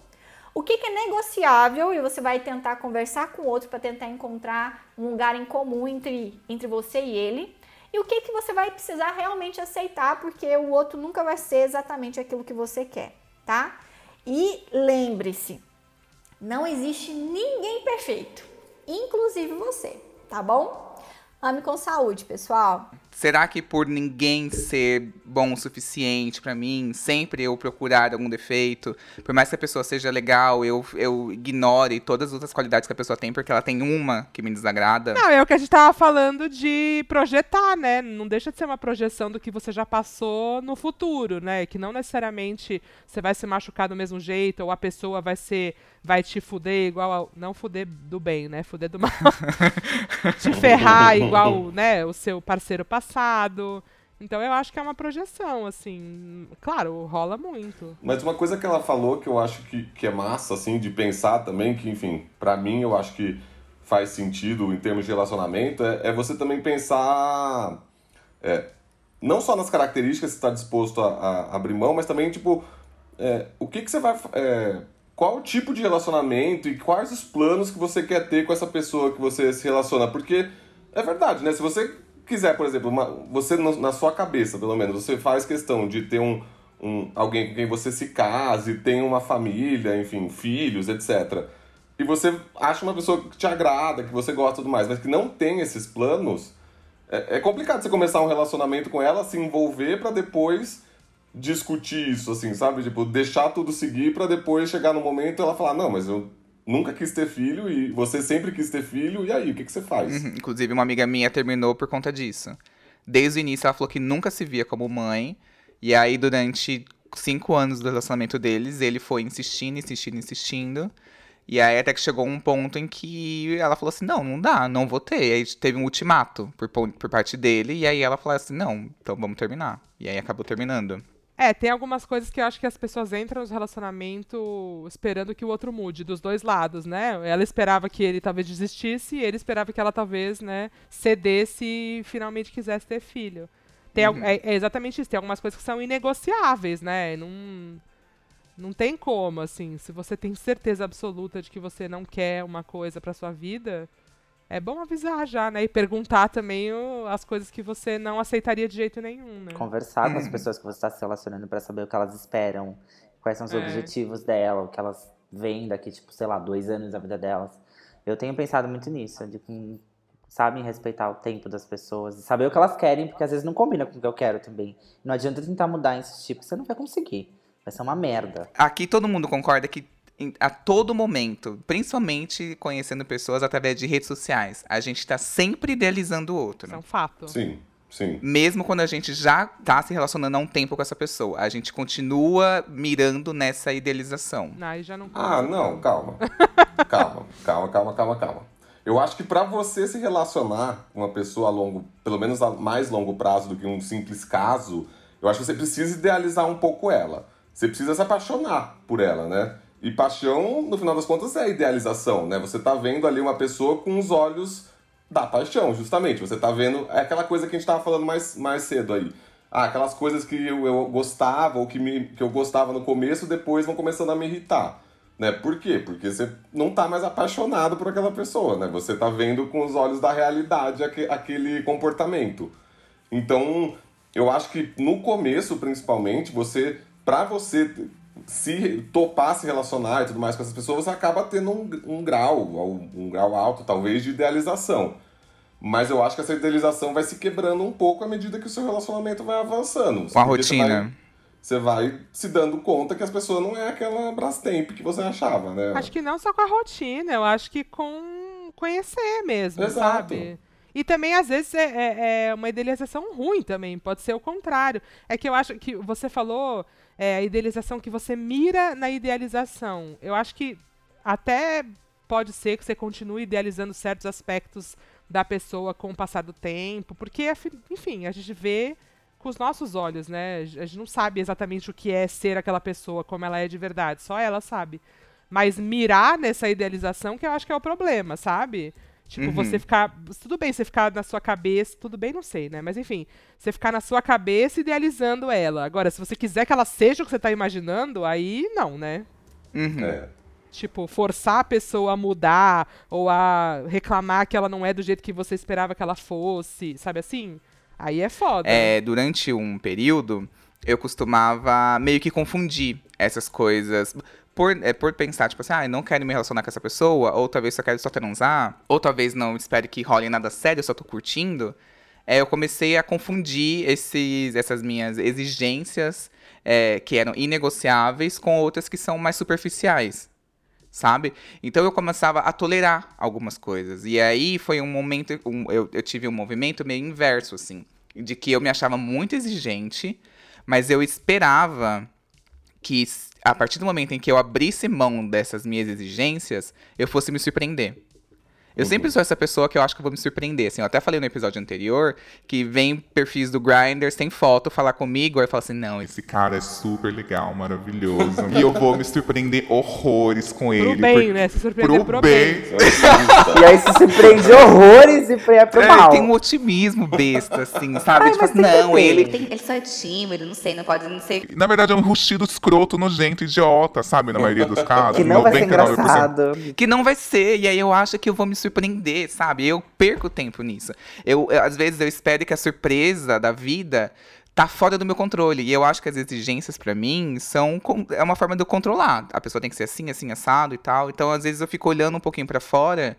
O que, que é negociável, e você vai tentar conversar com o outro para tentar encontrar um lugar em comum entre, entre você e ele. E o que, que você vai precisar realmente aceitar, porque o outro nunca vai ser exatamente aquilo que você quer, tá? E lembre-se, não existe ninguém perfeito, inclusive você, tá bom? Ame com saúde, pessoal. Será que por ninguém ser bom o suficiente pra mim, sempre eu procurar algum defeito, por mais que a pessoa seja legal, eu, eu ignore todas as outras qualidades que a pessoa tem, porque ela tem uma que me desagrada? Não, é o que a gente tava falando de projetar, né? Não deixa de ser uma projeção do que você já passou no futuro, né? Que não necessariamente você vai se machucar do mesmo jeito, ou a pessoa vai ser. vai te fuder igual ao. Não fuder do bem, né? Fuder do mal. (laughs) te ferrar (laughs) igual, né, o seu parceiro passado. Então eu acho que é uma projeção, assim. Claro, rola muito. Mas uma coisa que ela falou que eu acho que, que é massa, assim, de pensar também, que, enfim, pra mim eu acho que faz sentido em termos de relacionamento, é, é você também pensar. É, não só nas características que está disposto a, a, abrir mão, mas também, tipo, é, o que, que você vai. É, qual tipo de relacionamento e quais os planos que você quer ter com essa pessoa que você se relaciona. Porque é verdade, né? Se você quiser, por exemplo, uma, você na sua cabeça, pelo menos, você faz questão de ter um, um alguém com quem você se case, tem uma família, enfim, filhos, etc. E você acha uma pessoa que te agrada, que você gosta tudo mais, mas que não tem esses planos, é, é complicado você começar um relacionamento com ela, se envolver para depois discutir isso, assim, sabe? Tipo, deixar tudo seguir para depois chegar no momento e ela falar, não, mas eu nunca quis ter filho e você sempre quis ter filho, e aí, o que, que você faz? Uhum. Inclusive, uma amiga minha terminou por conta disso. Desde o início, ela falou que nunca se via como mãe, e aí, durante cinco anos do relacionamento deles, ele foi insistindo, insistindo, insistindo. E aí até que chegou um ponto em que ela falou assim, não, não dá, não vou ter. E aí teve um ultimato por, por parte dele, e aí ela falou assim, não, então vamos terminar. E aí acabou terminando. É, tem algumas coisas que eu acho que as pessoas entram no relacionamento esperando que o outro mude, dos dois lados, né? Ela esperava que ele talvez desistisse e ele esperava que ela talvez, né, cedesse e finalmente quisesse ter filho. Tem, uhum. é, é, exatamente isso, tem algumas coisas que são inegociáveis, né? Não, não tem como, assim, se você tem certeza absoluta de que você não quer uma coisa para sua vida, é bom avisar já, né? E perguntar também o, as coisas que você não aceitaria de jeito nenhum, né? Conversar com as pessoas que você está se relacionando para saber o que elas esperam, quais são os é. objetivos dela, o que elas veem daqui, tipo, sei lá, dois anos da vida delas. Eu tenho pensado muito nisso, de que sabem respeitar o tempo das pessoas, saber o que elas querem, porque às vezes não combina com o que eu quero também. Não adianta tentar mudar esse tipo, você não vai conseguir. Vai ser uma merda. Aqui todo mundo concorda que a todo momento, principalmente conhecendo pessoas através de redes sociais, a gente está sempre idealizando o outro. Isso é um fato. Sim. Sim. Mesmo quando a gente já está se relacionando há um tempo com essa pessoa, a gente continua mirando nessa idealização. Não, já não ah, não, calma. (laughs) calma, calma, calma, calma, calma. Eu acho que para você se relacionar com uma pessoa a longo, pelo menos a mais longo prazo do que um simples caso, eu acho que você precisa idealizar um pouco ela. Você precisa se apaixonar por ela, né? E paixão, no final das contas, é idealização, né? Você tá vendo ali uma pessoa com os olhos da paixão, justamente. Você tá vendo. É aquela coisa que a gente tava falando mais, mais cedo aí. Ah, aquelas coisas que eu, eu gostava ou que, me, que eu gostava no começo, depois vão começando a me irritar. Né? Por quê? Porque você não tá mais apaixonado por aquela pessoa, né? Você tá vendo com os olhos da realidade aquele comportamento. Então, eu acho que no começo, principalmente, você, para você se topar se relacionar e tudo mais com essas pessoas, você acaba tendo um, um grau, um grau alto, talvez, de idealização. Mas eu acho que essa idealização vai se quebrando um pouco à medida que o seu relacionamento vai avançando. Com a rotina. Você vai, você vai se dando conta que as pessoas não é aquela Brastemp que você achava, né? Acho que não só com a rotina, eu acho que com conhecer mesmo, Exato. sabe? E também, às vezes, é, é, é, uma idealização ruim também, pode ser o contrário. É que eu acho que você falou é, a idealização que você mira na idealização. Eu acho que até pode ser que você continue idealizando certos aspectos da pessoa com o passar do tempo, porque, enfim, a gente vê com os nossos olhos, né? A gente não sabe exatamente o que é ser aquela pessoa, como ela é de verdade, só ela sabe. Mas mirar nessa idealização que eu acho que é o problema, sabe? Tipo, uhum. você ficar. Tudo bem você ficar na sua cabeça. Tudo bem, não sei, né? Mas enfim, você ficar na sua cabeça idealizando ela. Agora, se você quiser que ela seja o que você tá imaginando, aí não, né? Uhum. É. Tipo, forçar a pessoa a mudar ou a reclamar que ela não é do jeito que você esperava que ela fosse, sabe assim? Aí é foda. É, durante um período, eu costumava meio que confundir essas coisas por, é, por pensar, tipo assim, ah, eu não quero me relacionar com essa pessoa, ou talvez só quero só transar, ou talvez não espere que role nada sério, só tô curtindo, é, eu comecei a confundir esses, essas minhas exigências é, que eram inegociáveis com outras que são mais superficiais, sabe? Então eu começava a tolerar algumas coisas. E aí foi um momento, um, eu, eu tive um movimento meio inverso, assim, de que eu me achava muito exigente, mas eu esperava que a partir do momento em que eu abrisse mão dessas minhas exigências, eu fosse me surpreender. Eu sempre sou essa pessoa que eu acho que eu vou me surpreender. Assim, eu até falei no episódio anterior que vem perfis do Grindr sem foto falar comigo, aí eu falo assim, não, esse cara é super legal, maravilhoso. e eu vou me surpreender horrores com Pro ele. bem, por- né? Se surpreender Pro pro bem. bem. (laughs) E aí se surpreende horrores e foi é pro É, mal. tem um otimismo besta, assim, (laughs) sabe? Ai, tipo assim, não, ele. Ele, tem- ele só é tímido, não sei, não pode não ser. Na verdade, é um rustido escroto, nojento, idiota, sabe? Na maioria dos (laughs) casos. Que não vai ser 99%. engraçado. Que não vai ser, e aí eu acho que eu vou me surpreender, sabe? Eu perco tempo nisso. Eu, eu- às vezes eu espero que a surpresa da vida tá fora do meu controle. E eu acho que as exigências pra mim são é uma forma de eu controlar. A pessoa tem que ser assim, assim, assado e tal. Então, às vezes eu fico olhando um pouquinho pra fora,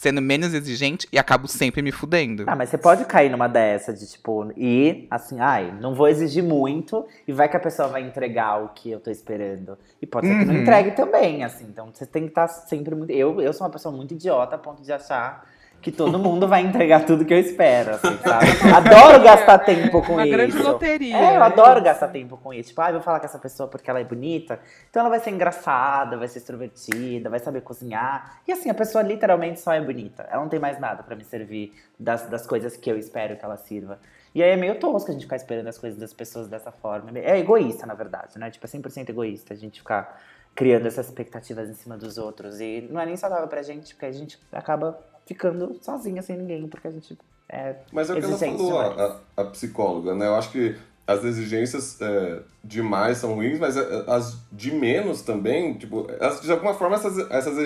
sendo menos exigente e acabo sempre me fudendo. Ah, mas você pode cair numa dessa de tipo, ir assim, ai, não vou exigir muito e vai que a pessoa vai entregar o que eu tô esperando. E pode ser que não Uhum. entregue também, assim. Então você tem que estar sempre muito. Eu, eu sou uma pessoa muito idiota a ponto de achar que todo mundo vai entregar tudo que eu espero, assim, sabe? (laughs) Adoro gastar tempo com Uma isso. grande loteria. É, eu né? adoro gastar tempo com isso. Tipo, ah, eu vou falar com essa pessoa porque ela é bonita. Então ela vai ser engraçada, vai ser extrovertida, vai saber cozinhar. E assim, a pessoa literalmente só é bonita. Ela não tem mais nada pra me servir das, das coisas que eu espero que ela sirva. E aí é meio tosco a gente ficar esperando as coisas das pessoas dessa forma. É egoísta, na verdade, né? Tipo, é 100% egoísta a gente ficar criando essas expectativas em cima dos outros. E não é nem saudável pra gente, porque a gente acaba ficando sozinha, sem ninguém, porque a gente é Mas é o que ela falou, a, a- psicóloga, né? Eu acho que as exigências é, demais são ruins, mas é, as de menos também, tipo, as- de alguma forma essas, essas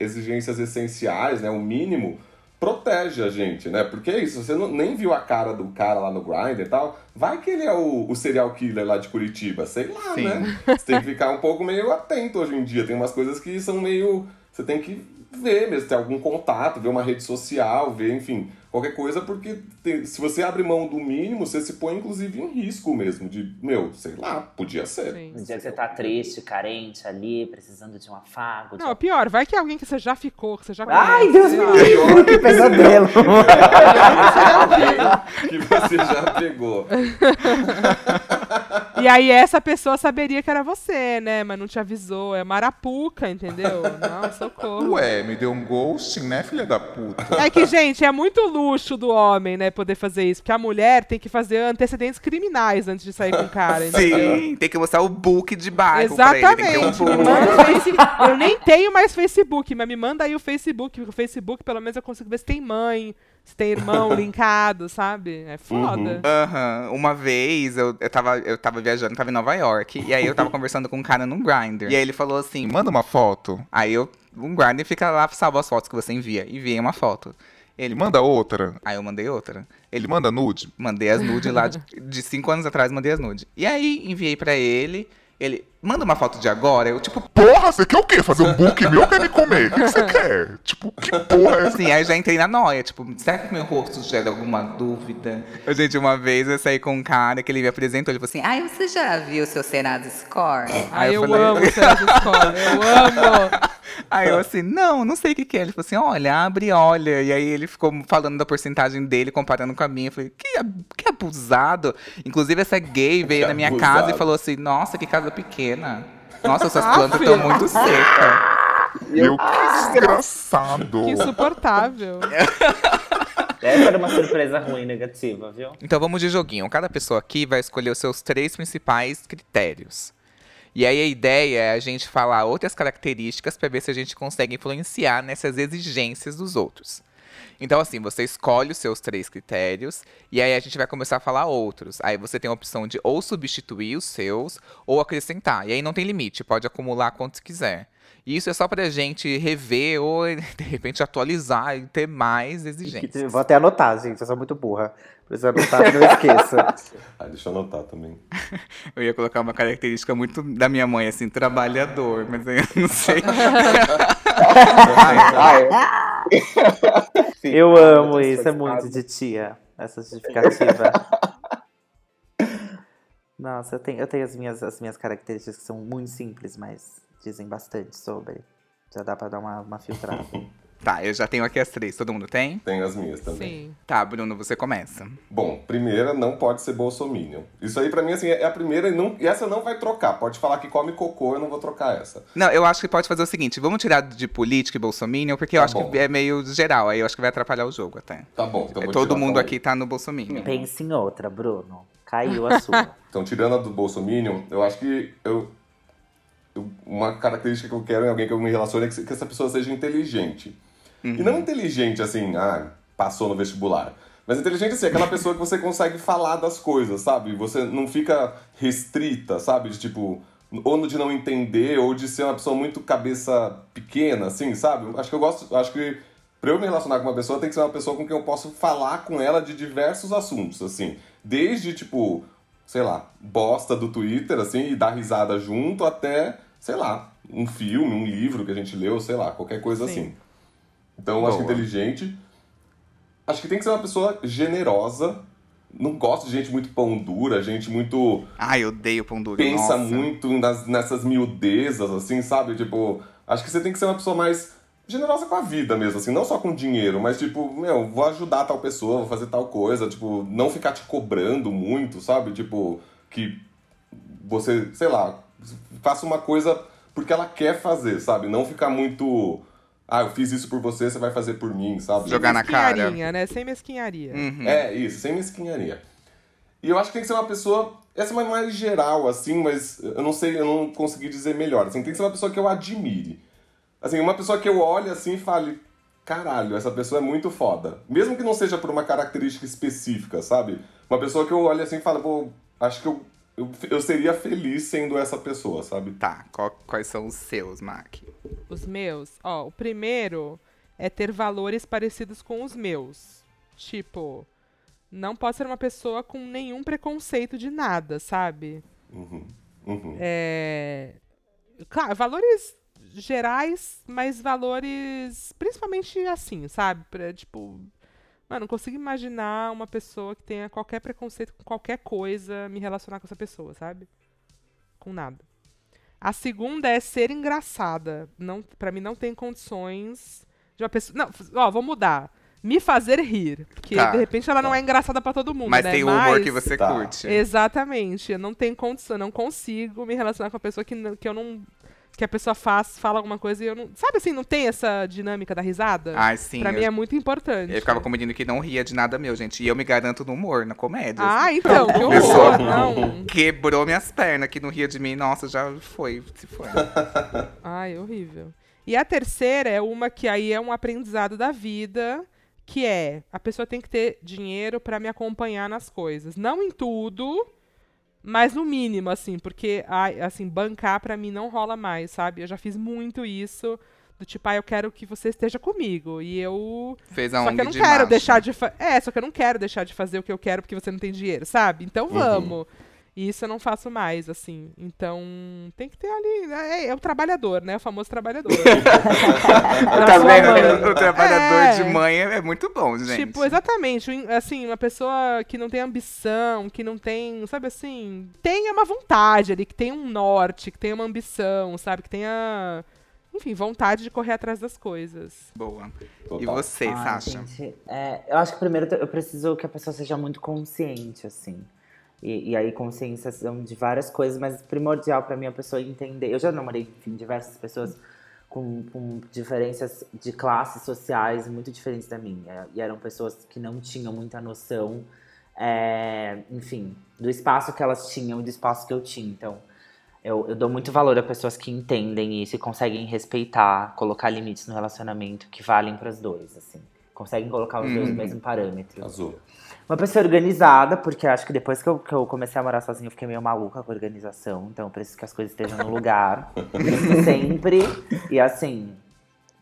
exigências essenciais, né? O mínimo, protege a gente, né? Porque é isso, você não, nem viu a cara do cara lá no Grindr e tal, vai que ele é o, o serial killer lá de Curitiba, sei lá, Sim. né? (laughs) Você tem que ficar um pouco meio atento hoje em dia, tem umas coisas que são meio... Você tem que ver mesmo, ter algum contato, ver uma rede social, ver, enfim, qualquer coisa, porque tem- se você abre mão do mínimo, você se põe inclusive em risco mesmo, de, meu, sei lá, podia ser. Sim. No dia que você tá triste, carente ali, precisando de um afago. de Não, um- pior, vai que é alguém que você já ficou, que você já Ai, conhece, Deus sei me livre, que (laughs) pesadelo. (laughs) que você já pegou. (laughs) E aí essa pessoa saberia que era você, né? Mas não te avisou. É marapuca, entendeu? Não, socorro. Ué, me deu um ghosting, né, filha da puta? É que, gente, é muito luxo do homem, né, poder fazer isso. Porque a mulher tem que fazer antecedentes criminais antes de sair com o cara, entendeu? Sim, tem que mostrar o book de bairro um Exatamente. Me book. Face- Eu nem tenho mais Facebook, mas me manda aí o Facebook, porque o Facebook, pelo menos, eu consigo ver se tem mãe, se tem irmão (laughs) linkado, sabe? É foda. Aham. Uma vez eu, eu, tava, eu tava viajando, tava em Nova York, e aí eu tava (laughs) conversando com um cara no Grindr. E aí ele falou assim: Manda uma foto. Aí eu, um Grindr fica lá, salva as fotos que você envia. Enviei uma foto. Ele, manda outra. aí eu mandei outra. Ele manda nude. Mandei as nudes lá de, de cinco anos atrás, mandei as nudes. E aí enviei pra ele. Ele, manda uma foto de agora. Eu, tipo, Porra, você quer o quê? Fazer um book meu ou quer me comer? O que você (laughs) quer? Tipo, que porra é essa? assim, aí já entrei na noia. Tipo, será que meu rosto gera alguma dúvida? Gente, uma vez eu saí com um cara que ele me apresentou. Ele falou assim: Ai, você já viu o seu Serasa Score? Ai, eu, eu falei- amo Sérgio Escola, eu amo. (laughs) Aí eu assim, não, não sei o que, que é. Ele falou assim, olha, abre olha. E aí ele ficou falando da porcentagem dele, comparando com a minha. Eu falei, que, que abusado. Inclusive, essa gay veio Que na minha abusado. casa e falou assim, nossa, que casa pequena. Nossa, essas (laughs) Ah, plantas estão muito secas. Meu, que desgraçado. Que insuportável. (laughs) Essa era uma surpresa ruim, negativa, viu? Então vamos de joguinho. Cada pessoa aqui vai escolher os seus três principais critérios. E aí a ideia é a gente falar outras características para ver se a gente consegue influenciar nessas exigências dos outros. Então, assim, você escolhe os seus três critérios e aí a gente vai começar a falar outros. Aí você tem a opção de ou substituir os seus ou acrescentar. E aí não tem limite, pode acumular quantos quiser. E isso é só pra gente rever ou, (laughs) de repente, atualizar e ter mais exigências. Vou até anotar, gente. Eu sou muito burra. Preciso anotar não esqueça. (laughs) Ah, deixa eu anotar também. (laughs) Eu ia colocar uma característica muito da minha mãe, assim, trabalhador, mas aí eu não sei. Eu amo isso, é muito de tia, essa justificativa. Nossa, eu tenho, eu tenho as, minhas, as minhas características que são muito simples, mas dizem bastante sobre. Já dá pra dar uma, uma filtrada. (laughs) Tá, eu já tenho aqui as três. Todo mundo tem? Tem as minhas também. Sim. Tá, Bruno, você começa. Bom, primeira não pode ser bolsominion. Isso aí pra mim assim é a primeira e, não, e essa não vai trocar. Pode falar que come cocô, eu não vou trocar essa. Não, eu acho que pode fazer o seguinte: vamos tirar de política e bolsominion, porque eu Tá acho bom. que é meio geral. Aí eu acho que vai atrapalhar o jogo até. Tá bom, então É, vou Todo tirar mundo também. aqui tá no bolsominion. Pense em outra, Bruno. Caiu a sua. (laughs) Então, tirando a do Bolsominion, eu acho que eu, eu- uma característica que eu quero em alguém que eu me relacione é que, que essa pessoa seja inteligente. E não inteligente assim, ah, passou no vestibular. Mas inteligente assim, aquela pessoa que você consegue falar das coisas, sabe? Você não fica restrita, sabe? De tipo, ou de não entender, ou de ser uma pessoa muito cabeça pequena, assim, sabe? Acho que eu gosto, acho que pra eu me relacionar com uma pessoa, tem que ser uma pessoa com quem eu posso falar com ela de diversos assuntos, assim. Desde, tipo, sei lá, bosta do Twitter, assim, e dar risada junto, até, sei lá, um filme, um livro que a gente leu, sei lá, qualquer coisa Sim. assim. Então, eu acho que inteligente. Acho que tem que ser uma pessoa generosa. Não gosto de gente muito pão dura, gente muito Ai, eu odeio pão duro. pensa nossa. muito nas, nessas miudezas, assim, sabe? Tipo, acho que você tem que ser uma pessoa mais generosa com a vida mesmo, assim, não só com dinheiro, mas tipo, meu, vou ajudar tal pessoa, vou fazer tal coisa, tipo, não ficar te cobrando muito, sabe? Tipo, que você, sei lá, faça uma coisa porque ela quer fazer, sabe? Não ficar muito, ah, eu fiz isso por você, você vai fazer por mim, sabe? Jogar na cara. Né? Sem mesquinharia. Uhum. É, isso, sem mesquinharia. E eu acho que tem que ser uma pessoa. Essa é uma mais geral, assim, mas eu não sei, eu não consegui dizer melhor. Assim, tem que ser uma pessoa que eu admire. Assim, uma pessoa que eu olhe assim e fale. Caralho, essa pessoa é muito foda. Mesmo que não seja por uma característica específica, sabe? Uma pessoa que eu olhe assim e fale, pô, acho que eu, eu, eu seria feliz sendo essa pessoa, sabe? Tá, qual- quais são os seus, Mac? Os meus, ó, o primeiro é ter valores parecidos com os meus. Tipo, não pode ser uma pessoa com nenhum preconceito de nada, sabe? Uhum. Uhum. É. Claro, valores gerais, mas valores principalmente assim, sabe? Pra, tipo, mano, não consigo imaginar uma pessoa que tenha qualquer preconceito com qualquer coisa me relacionar com essa pessoa, sabe? Com nada. A segunda é ser engraçada. Não, para mim não tem condições de uma pessoa, não, ó, vou mudar. Me fazer rir, porque Tá. de repente ela não é engraçada pra todo mundo, Mas né? tem o humor Mas- que você Tá. curte. Exatamente. Eu não tenho condição, não consigo me relacionar com uma pessoa que, que eu não. Que a pessoa faz, fala alguma coisa e eu não. Sabe assim, não tem essa dinâmica da risada? Ai, sim. pra eu, mim é muito importante. eu ficava com um menino que não ria de nada meu, gente. E eu me garanto no humor, na comédia. assim. Ah, então, que Pessoa- horror, não. Quebrou minhas pernas, que não ria de mim. Nossa, já foi, se foi. (laughs) Ai, horrível. E a terceira é uma que aí é um aprendizado da vida, que é a pessoa tem que ter dinheiro pra me acompanhar nas coisas. Não em tudo, mas no mínimo, assim, porque ai, assim, bancar pra mim não rola mais, sabe? Eu já fiz muito isso. Do tipo, ah, eu quero que você esteja comigo. E eu. Fez a Só que eu não de quero deixar de fazer. É, só que eu não quero deixar de fazer o que eu quero porque você não tem dinheiro, sabe? Então Uhum. E isso eu não faço mais, assim. Então, tem que ter ali. né? É, é o trabalhador, né? O famoso trabalhador. (laughs) Tá. O trabalhador É. de mãe é, é muito bom, gente. Tipo, exatamente. Assim, uma pessoa que não tem ambição, que não tem, sabe assim, tenha uma vontade ali, que tenha um norte, que tenha uma ambição, sabe? Que tenha, enfim, vontade de correr atrás das coisas. Boa. E você, Ai, Sasha? gente, é, eu acho que primeiro eu preciso que a pessoa seja muito consciente, assim. E, e aí, consciência são de várias coisas, mas primordial pra mim é a pessoa entender. Eu já namorei, enfim, diversas pessoas com, com diferenças de classes sociais muito diferentes da minha. E eram pessoas que não tinham muita noção, é, enfim, do espaço que elas tinham e do espaço que eu tinha. Então, eu, eu dou muito valor a pessoas que entendem isso e conseguem respeitar, colocar limites no relacionamento que valem para os dois, assim. Conseguem colocar os dois no Uhum. mesmo parâmetro. Azul. Uma pessoa organizada, porque acho que depois que eu, que eu comecei a morar sozinha, eu fiquei meio maluca com a organização. Então eu preciso que as coisas estejam no lugar. (laughs) sempre. E assim,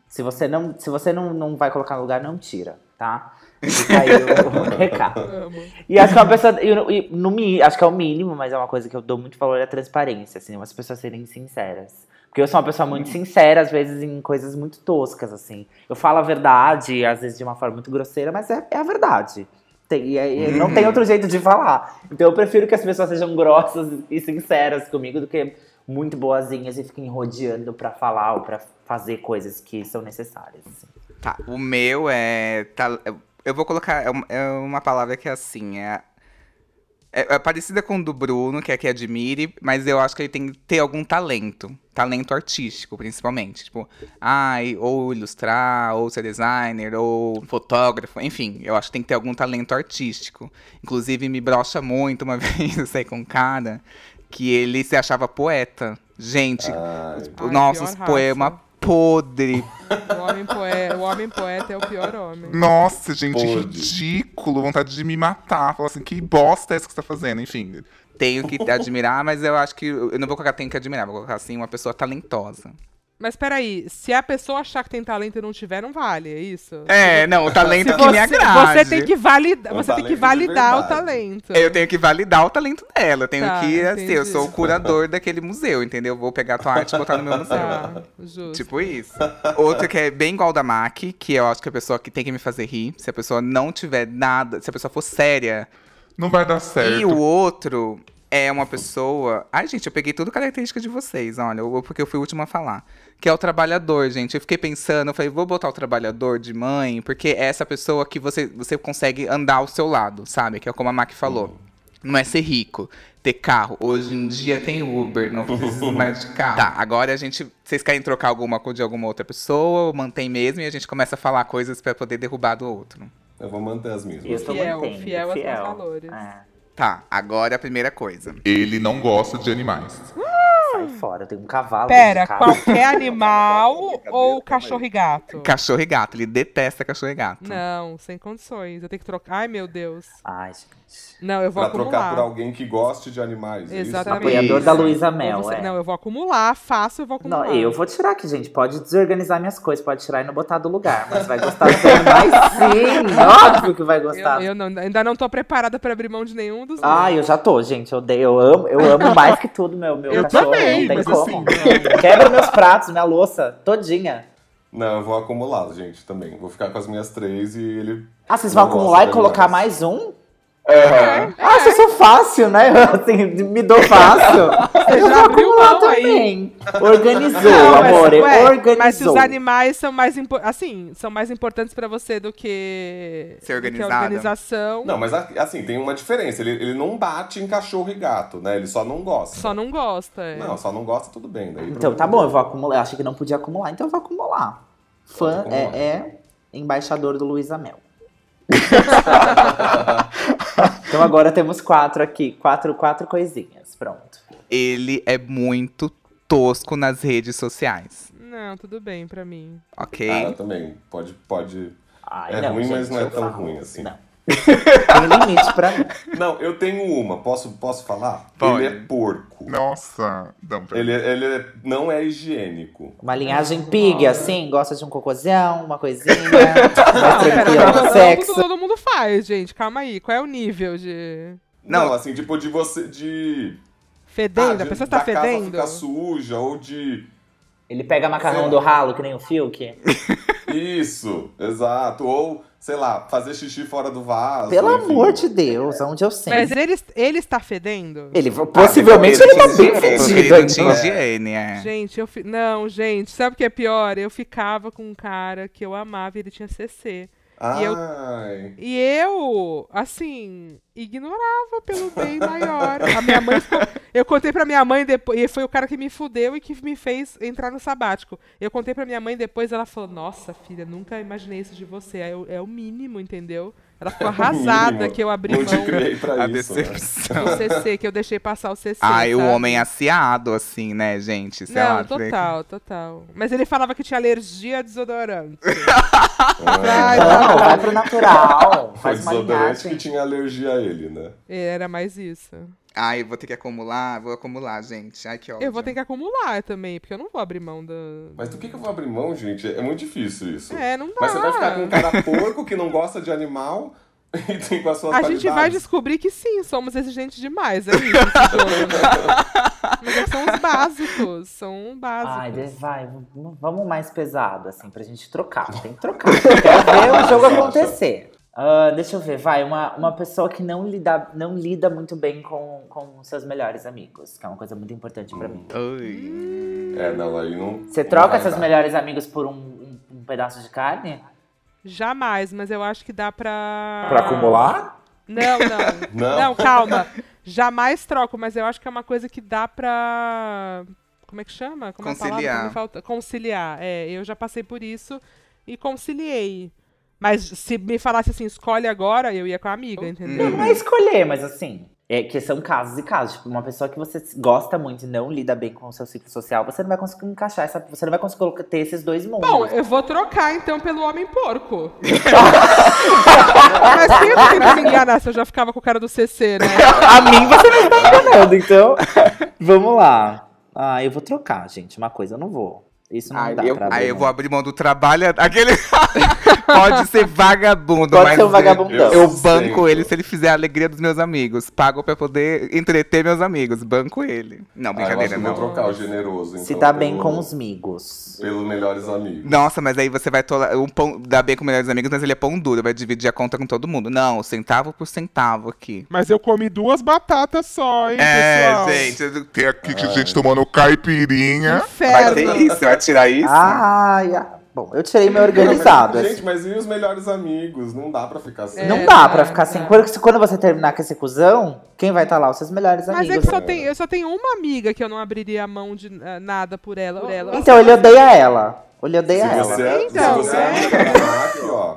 se você não, se você não, não vai colocar no lugar, não tira, tá? Fica aí o, o (laughs) recado. Amo. E acho que é uma pessoa. e no- e no, acho que é o mínimo, mas é uma coisa que eu dou muito valor é a transparência, assim, as pessoas serem sinceras. Porque eu sou uma pessoa muito sincera, às vezes, em coisas muito toscas, assim. Eu falo a verdade, às vezes de uma forma muito grosseira, mas é, é a verdade. Tem- e não tem outro jeito de falar. Então eu prefiro que as pessoas sejam grossas e sinceras comigo do que muito boazinhas e fiquem rodeando pra falar ou pra fazer coisas que são necessárias. assim. Tá, o meu é. tá- eu vou colocar. É uma, é uma palavra que é assim. É, é, é parecida com o do Bruno, que é que admire, mas eu acho que ele tem que ter algum talento. Talento artístico, principalmente. Tipo, ai, ou ilustrar, ou ser designer, ou fotógrafo, enfim, eu acho que tem que ter algum talento artístico. Inclusive, me brocha muito uma (laughs) vez eu saí com um cara que ele se achava poeta. Gente, Ai, os Ai, poemas. Podre. O homem, poe- o homem poeta é o pior homem. Nossa, gente, Pode. ridículo. Vontade de me matar. Falar assim, que bosta é essa que você tá fazendo? Enfim. Tenho que (laughs) admirar, mas eu acho que. Eu não vou colocar tenho que admirar, vou colocar assim, uma pessoa talentosa. Mas peraí, se a pessoa achar que tem talento e não tiver, não vale, é isso? É, não, o talento Se que me você, agrade. você tem que validar, você tem que de validar o talento. Eu tenho que validar o talento dela. Eu tenho Tá, que, assim, eu sou o curador daquele museu, entendeu? Vou pegar a tua arte e botar no meu museu. Tá, justo. Tipo isso. Outro que é bem igual da Mac, que eu acho que é a pessoa que tem que me fazer rir. Se a pessoa não tiver nada, se a pessoa for séria. Não vai dar certo. E o outro é uma pessoa. Ai, gente, eu peguei tudo característica de vocês, olha, eu- porque eu fui o último a falar. Que é o trabalhador, gente. Eu fiquei pensando, eu falei, vou botar o trabalhador de mãe, porque é essa pessoa que você, você consegue andar ao seu lado, sabe? Que é como a Mac falou. Não é ser rico, ter carro. Hoje em dia tem Uber, não precisa mais de carro. Tá, agora a gente. Vocês querem trocar alguma coisa de alguma outra pessoa, ou mantém mesmo e a gente começa a falar coisas pra poder derrubar do outro? eu vou manter as Eu mesmas. tô Fiel, mantendo, fiel aos fiel. valores. É, Tá, agora a primeira coisa. Ele não gosta de animais. Sai fora, tem um cavalo. Pera, qualquer (laughs) animal ou cachorro e gato? Cachorro e gato, ele detesta cachorro e gato. Não, sem condições. Eu tenho que trocar. Ai, meu Deus. Ai, gente. Não, eu vou Pra trocar acumular. por alguém que goste de animais. é isso? Exatamente. Apoiador da Luísa Mel, você- é. Não, eu vou acumular, faço, eu vou Não, acumular. eu vou tirar aqui, gente. Pode desorganizar minhas coisas, pode tirar e não botar do lugar. Mas vai gostar dos animais (laughs) sim. Óbvio que vai Eu, gostar. eu não- ainda não tô preparada pra abrir mão de nenhum dos Ah, eu já tô, gente. Eu, odeio, eu amo, eu amo mais que tudo, meu, meu Eu cachorro. Também, não tem mas como. assim, (laughs) Quebra meus pratos, minha louça, todinha. Não, eu vou acumular, gente, também. Vou ficar com as minhas três e ele. Ah, vocês vão acumular e colocar animais. mais um? Aham. Ah, eu sou fácil, né? (laughs) Assim, me dou fácil. eu já vou abriu acumular mão aí. também. (laughs) Organizou, Não, mas, amor, ué, organizou. Mas se os animais são mais impo- assim, são mais importantes pra você do que Ser do que a organizada. organização. Não, mas assim, tem uma diferença. Ele, ele não bate em cachorro e gato, né? Ele só não gosta. Só não gosta. é. Não, só não gosta, tudo bem. Daí Então tá bom, eu vou acumular. Eu achei que não podia acumular, então eu vou acumular. Fã Pode é, acumular. é embaixador do Luiz Amel. (laughs) então agora temos quatro aqui. Quatro, quatro coisinhas. Pronto. Ele é muito tosco nas redes sociais, Não, tudo bem pra mim. ok? Ah, também. Pode. pode... Ai, É ruim, mas gente, não é eu tão falo. ruim assim. Não. (laughs) Tem limite pra mim. Não, eu tenho uma. Posso, posso falar? Pode. Ele é porco. Nossa. Não, pera- Ele, ele é- não é higiênico. Uma linhagem pig, assim, gosta de um cocôzão, uma coisinha, (laughs) mais tranquila no Todo, sexo. todo mundo faz, gente. Calma aí. Qual é o nível de. Não. Não, assim, tipo de você. De. Fedendo? ah, de a pessoa tá da casa fedendo? ficar suja, ou de. Ele pega macarrão do ralo, que nem o Fiuk. Isso, exato. Ou, sei lá, fazer xixi fora do vaso. Pelo enfim. amor de Deus, onde eu sei. Mas ele, ele está fedendo? Ele, possivelmente ele tá bem ele fedido tinha higiene, é. Gente, eu fi... não, gente, sabe o que é pior? Eu ficava com um cara que eu amava e ele tinha CC. E eu-. E eu, assim, ignorava pelo bem maior. A minha mãe ficou... Eu contei pra minha mãe depois. E foi o cara que me fudeu e que me fez entrar no sabático. Eu contei pra minha mãe depois, ela falou: Nossa, filha, nunca imaginei isso de você. É, é o mínimo, entendeu? Ela ficou arrasada que eu abri mão A isso. né? decepção. do CC, que eu deixei passar o CC. Ai, o sabe? homem aciado, assim, né, gente? Sei Não, lá, total, total. Mas ele falava que tinha alergia a desodorante. (laughs) Ah, Ai, Não, não. vai pro natural. Faz desodorante que tinha alergia a ele, né? Era mais isso. Ai, vou ter que acumular, vou acumular, gente. Ai, que ódio. Eu vou ter que acumular também, porque eu não vou abrir mão da. Mas do que, que eu vou abrir mão, gente? É muito difícil isso. É, não dá. Mas você vai ficar com um cara porco que não gosta de animal (laughs) e tem com as suas A gente vai qualidades. descobrir que sim, somos exigentes demais. É isso? (laughs) Mas é são os básicos. São básicos. Ai, vai, vamos mais pesado, assim, pra gente trocar. Tem que trocar. Eu Quero ver o jogo acontecer. Ah, deixa eu ver, vai, uma, uma pessoa que não lida, não lida muito bem com, com seus melhores amigos, que é uma coisa muito importante pra mim. Ai. É, não, aí não. Você não troca vai seus dar. melhores amigos por um, um- um pedaço de carne? Jamais, mas eu acho que dá pra. Pra acumular? Não, não. (laughs) Não? não, calma. Jamais troco, mas eu acho que é uma coisa que dá pra. Como é que chama? Como é a palavra que Conciliar. me falta? Conciliar. É, eu já passei por isso e conciliei. Mas se me falasse assim, escolhe agora, eu ia com a amiga, entendeu? Não é escolher, mas assim. É que são casos e casos. Tipo, uma pessoa que você gosta muito e não lida bem com o seu ciclo social, você não vai conseguir encaixar essa. Você não vai conseguir ter esses dois mundos. Bom, eu vou trocar então pelo homem porco. (laughs) Mas quem eu tenho pra me enganar se eu já ficava com o cara do CC, né? (laughs) A mim você não está enganando, então. Vamos lá. Ah, eu vou trocar, gente. Uma coisa eu não vou. Isso não Ai, dá eu, pra aí ver, eu não. vou abrir mão do trabalho. (laughs) Aquele. (laughs) Pode ser vagabundo, Pode mas ser um vagabundão. Eu, Eu banco ele se ele fizer a alegria dos meus amigos. Pago pra poder entreter meus amigos. Banco ele. Não, Ah, eu brincadeira, não. vou trocar o generoso. Se então, dá bem pelo- com os amigos. Pelos melhores amigos. Nossa, mas aí você vai tolar. Um pão, dá bem com melhores amigos, mas ele é pão duro, vai dividir a conta com todo mundo. Não, centavo por centavo aqui. Mas eu comi duas batatas só, hein, É, pessoal? gente. eu- Tem aqui que gente tomando caipirinha. Vai ter Inferno. isso? Vai tirar isso? Ah, bom, eu tirei meu organizado. Gente, mas e os melhores amigos? Não dá pra ficar assim. É. Não dá pra dá, ficar sem. dá. Quando, quando você terminar com esse cuzão, quem vai estar lá? Os seus melhores Mas amigos. é que só tem, eu só tenho uma amiga que eu não abriria a mão de ah, nada por ela. Por ela. Então ele odeia ela. Ele odeia Se ela. você, é- Então, se você é. é amiga da Mac, ó,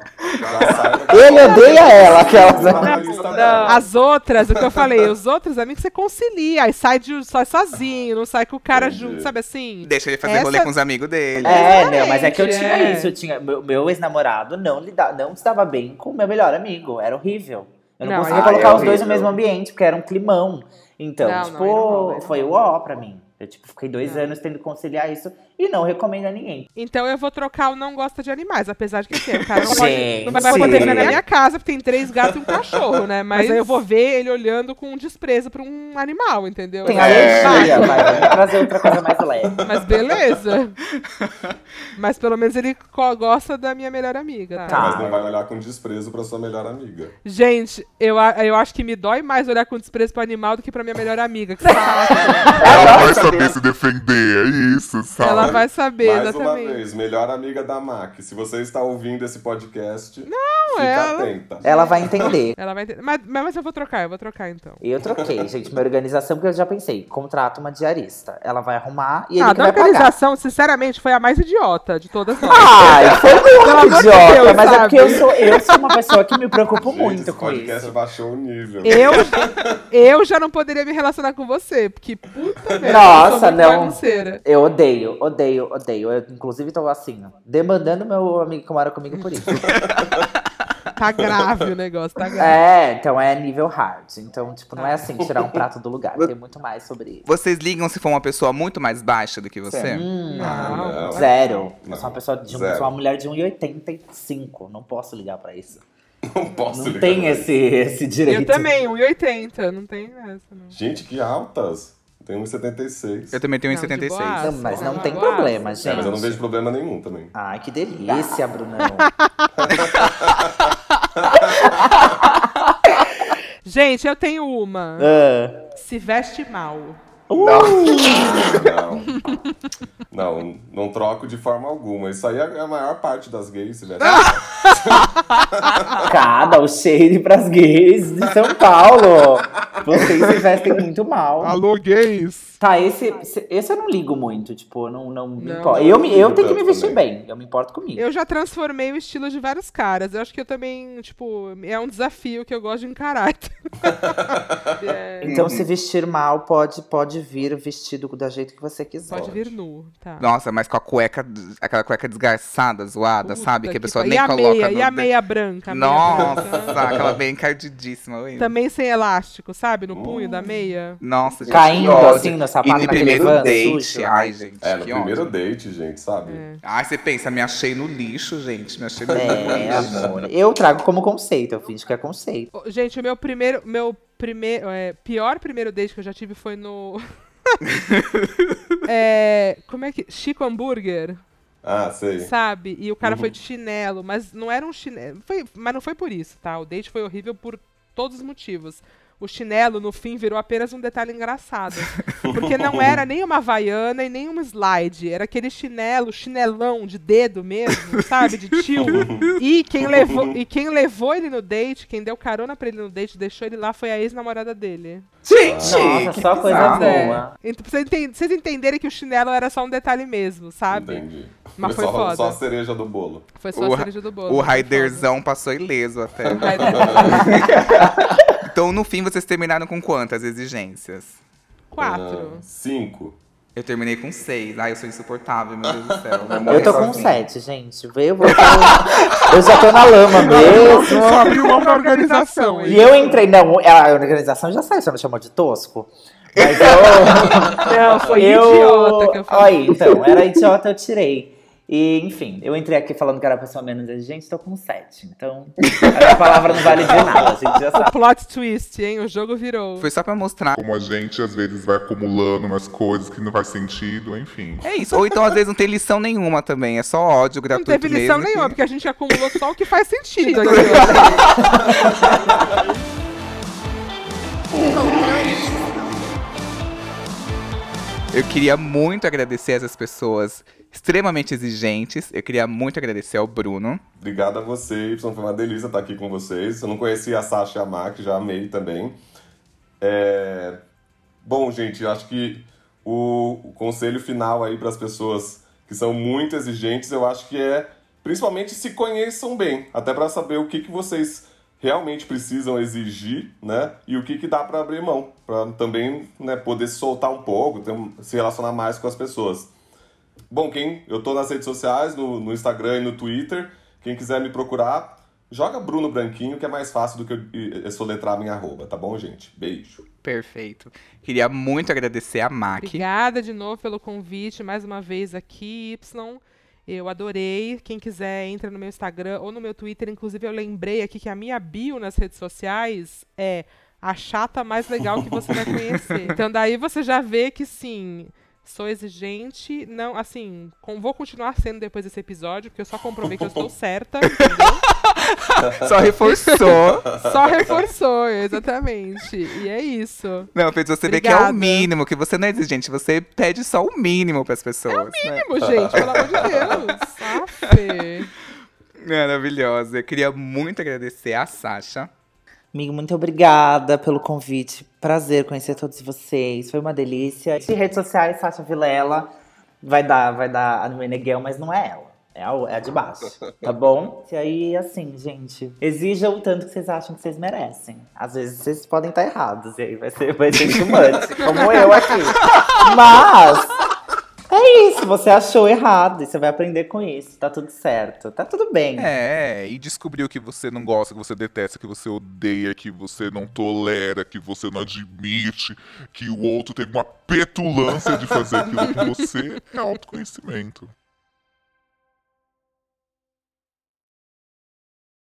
Ele odeia ela, aquelas. Não, dela. as outras, o que eu falei, os outros amigos você concilia, aí sai, de, sai sozinho, não sai com o cara Entendi. junto, sabe assim? Deixa ele fazer Essa- rolê com os amigos dele. É, não, mas é que eu tinha é. isso. Eu tinha, meu, meu ex-namorado não, lida, não se dava bem com o meu melhor amigo. Era horrível. Eu não, Não, conseguia é colocar os dois no mesmo ambiente, porque era um climão. Então, Não, não, tipo, não não foi o ó pra mim. Eu, tipo, fiquei dois anos tendo que conciliar isso e não recomendo a ninguém. Então eu vou trocar o não gosta de animais, apesar de que assim, o cara não, pode, não vai poder sim. ver na minha casa, porque tem três gatos e um cachorro, né? Mas aí eu vou ver ele olhando com desprezo pra um animal, entendeu? Tem É. alergia, vai, trazer outra coisa mais leve. (laughs) Mas beleza. (laughs) Mas pelo menos ele gosta da minha melhor amiga. Tá. Mas não vai olhar com desprezo pra sua melhor amiga. Gente, eu, eu acho que me dói mais olhar com desprezo pro animal do que pra minha melhor amiga. Que. (laughs) Ela vai saber se defender, é isso, sabe? Ela vai saber, Mais uma exatamente. vez, melhor amiga da Mac. Se você está ouvindo esse podcast, fica ela- atenta. Ela vai entender. (laughs) Ela vai entender. Mas, mas eu vou trocar, eu vou trocar então. Eu troquei, gente, minha organização, porque eu já pensei, contrato uma diarista. Ela vai arrumar e ele Ah, que da vai pagar. organização, sinceramente, foi a mais idiota de todas nós. Ai, foi muito idiota, Deus, mas é sabe? porque eu sou, eu sou uma pessoa que me preocupo Gente, muito esse com podcast isso. baixou o nível. Eu, eu já não poderia me relacionar com você, porque puta merda. Nossa, não. Eu odeio, odeio, odeio. Eu, inclusive, tô assim, demandando meu amigo que mora comigo por isso. (laughs) Tá grave o negócio, tá grave. é, então é nível hard. Então, tipo, não é assim tirar um prato do lugar. Tem muito mais sobre isso. Vocês ligam se for uma pessoa muito mais baixa do que você? Hum, Não, não. Zero. Eu Não, sou uma pessoa de um, uma mulher de 1,85. Não posso ligar pra isso. Não posso Não ligar tem esse, esse direito. Eu também, 1,80. Não tem essa, não. Gente, que altas. Tem 1,76. Eu também tenho Não, de 1,76. boa. Não, mas não tem problema, É, gente. mas eu não vejo problema nenhum também. Ai, que delícia, Brunão. (laughs) Gente, eu tenho uma. Ah. Se veste mal. (laughs) Não. Não, não troco de forma alguma. Isso aí é a maior parte das gays, tivesse. (laughs) Cada o cheiro pras gays de São Paulo. Vocês se vestem muito mal. Alô, gays. Tá, esse, esse eu não ligo muito, tipo, eu não, não me Não, importo. eu Eu, não me- eu tenho que me vestir também. bem, eu me importo comigo. Eu já transformei o estilo de vários caras. Eu acho que eu também, tipo, é um desafio que eu gosto de encarar. (laughs) (laughs) É, Então, se vestir mal, pode, pode vir vestido da jeito que você quiser. pode vir nu, tá. Nossa, mas com a cueca, aquela cueca desgarçada, zoada, Puta sabe? Que a pessoa pa- nem e a coloca meia, no E a meia branca? a meia Nossa, branca. (laughs) aquela bem encardidíssima. Também sem elástico, sabe? No punho da meia. Nossa, gente. Caindo que assim E sapato no naquele primeiro van date. sujo. Ai, gente. É, no primeiro ódio. date, gente, sabe? Ai, você pensa, me achei no lixo, gente. Me achei no É, lixo. (laughs) amor. Eu trago como conceito, eu finge que é conceito. Gente, o meu primeiro. Meu primeiro. É, pior primeiro date que eu já tive foi no. (laughs) (laughs) é, como é que. Chico Hambúrguer, Ah, sei. sabe? E o cara Uhum. foi de chinelo, mas não era um chinelo. Foi, mas não foi por isso, tá? O date foi horrível por todos os motivos. O chinelo, no fim, virou apenas um detalhe engraçado. (laughs) Porque não era nem uma havaiana e nem um slide. Era aquele chinelo, chinelão de dedo mesmo, (laughs) sabe? De tio. (laughs) E quem levou, e quem levou ele no date, quem deu carona pra ele no date, deixou ele lá, foi a ex-namorada dele. Gente! Nossa, que só coisa bizarro. É. boa. Então, pra vocês enten- vocês entenderem que o chinelo era só um detalhe mesmo, sabe? Entendi. Mas foi só, foda. só a cereja do bolo. Foi só O a cereja do bolo. O foi. Raiderzão passou ileso até. O Raider- Então, no fim, vocês terminaram com quantas exigências? Quatro. Ah, cinco. Eu terminei com seis. Ai, eu sou insuportável, meu Deus do céu. (laughs) Eu tô com sete, gente. Eu, vou, (laughs) eu já tô na lama mesmo. Só abriu mão da organização, hein? E eu entrei, não, a organização já saiu, você não chamou de tosco? Mas eu. (laughs) Não, foi eu, idiota que eu falei. Aí, então, era idiota, eu tirei. E, enfim, eu entrei aqui falando que era a pessoa menos exigente, tô com sete. Então, (laughs) a minha palavra não vale de nada, a gente já O sabe. plot twist, hein? O jogo virou. Foi só pra mostrar. Como a gente às vezes vai acumulando umas coisas que não faz sentido, enfim. É isso. Ou então, às vezes, não tem lição nenhuma também. É só ódio Não gratuito teve lição mesmo. nenhuma, que- porque a gente acumulou só o que faz sentido (laughs) aqui. Eu queria muito agradecer essas pessoas extremamente exigentes. Eu queria muito agradecer ao Bruno. Obrigado a você, Y. Foi uma delícia estar aqui com vocês. Eu não conhecia a Sasha e a Mac, já amei também. É, Bom, gente, acho que o, o conselho final aí para as pessoas que são muito exigentes, eu acho que é principalmente se conheçam bem, até para saber o que, que vocês realmente precisam exigir, né? E o que, que dá para abrir mão, para também né, poder soltar um pouco, ter se relacionar mais com as pessoas. Bom, quem eu tô nas redes sociais, no, no Instagram e no Twitter. Quem quiser me procurar, joga Bruno Branquinho, que é mais fácil do que eu, soletrar minha arroba, tá bom, gente? Beijo. Perfeito. Queria muito agradecer a Mac. Obrigada de novo pelo convite, mais uma vez aqui, Y. Eu adorei. Quem quiser, entra no meu Instagram ou no meu Twitter. Inclusive, eu lembrei aqui que a minha bio nas redes sociais é a chata mais legal que você vai (laughs) conhecer. Então, daí você já vê que, sim, sou exigente. Não, assim, com- vou continuar sendo depois desse episódio, porque eu só comprovei que eu estou (laughs) certa? (laughs) Só reforçou. (laughs) Só reforçou, exatamente. E é isso. Não, fez você ver que é o mínimo, que você não é exigente, você pede só o mínimo pras pessoas. né? Mínimo, gente, pelo amor de Deus. Afe. Maravilhosa. Eu queria muito agradecer a Sasha. Amigo, muito obrigada pelo convite. Prazer conhecer todos vocês. Foi uma delícia. De redes sociais, Sasha Vilela. Vai dar, vai dar a Meneghel, mas não é ela. É a, é a de baixo, tá bom? (laughs) E aí, assim, gente, exijam o tanto que vocês acham que vocês merecem. Às vezes vocês podem estar errados, e aí vai ser, vai ser much, como eu aqui. (laughs) Mas é isso, você achou errado, e você vai aprender com isso, tá tudo certo, tá tudo bem. É, e descobriu que você não gosta, que você detesta, que você odeia, que você não tolera, que você não admite, que o outro tem uma petulância de fazer aquilo com você, é autoconhecimento.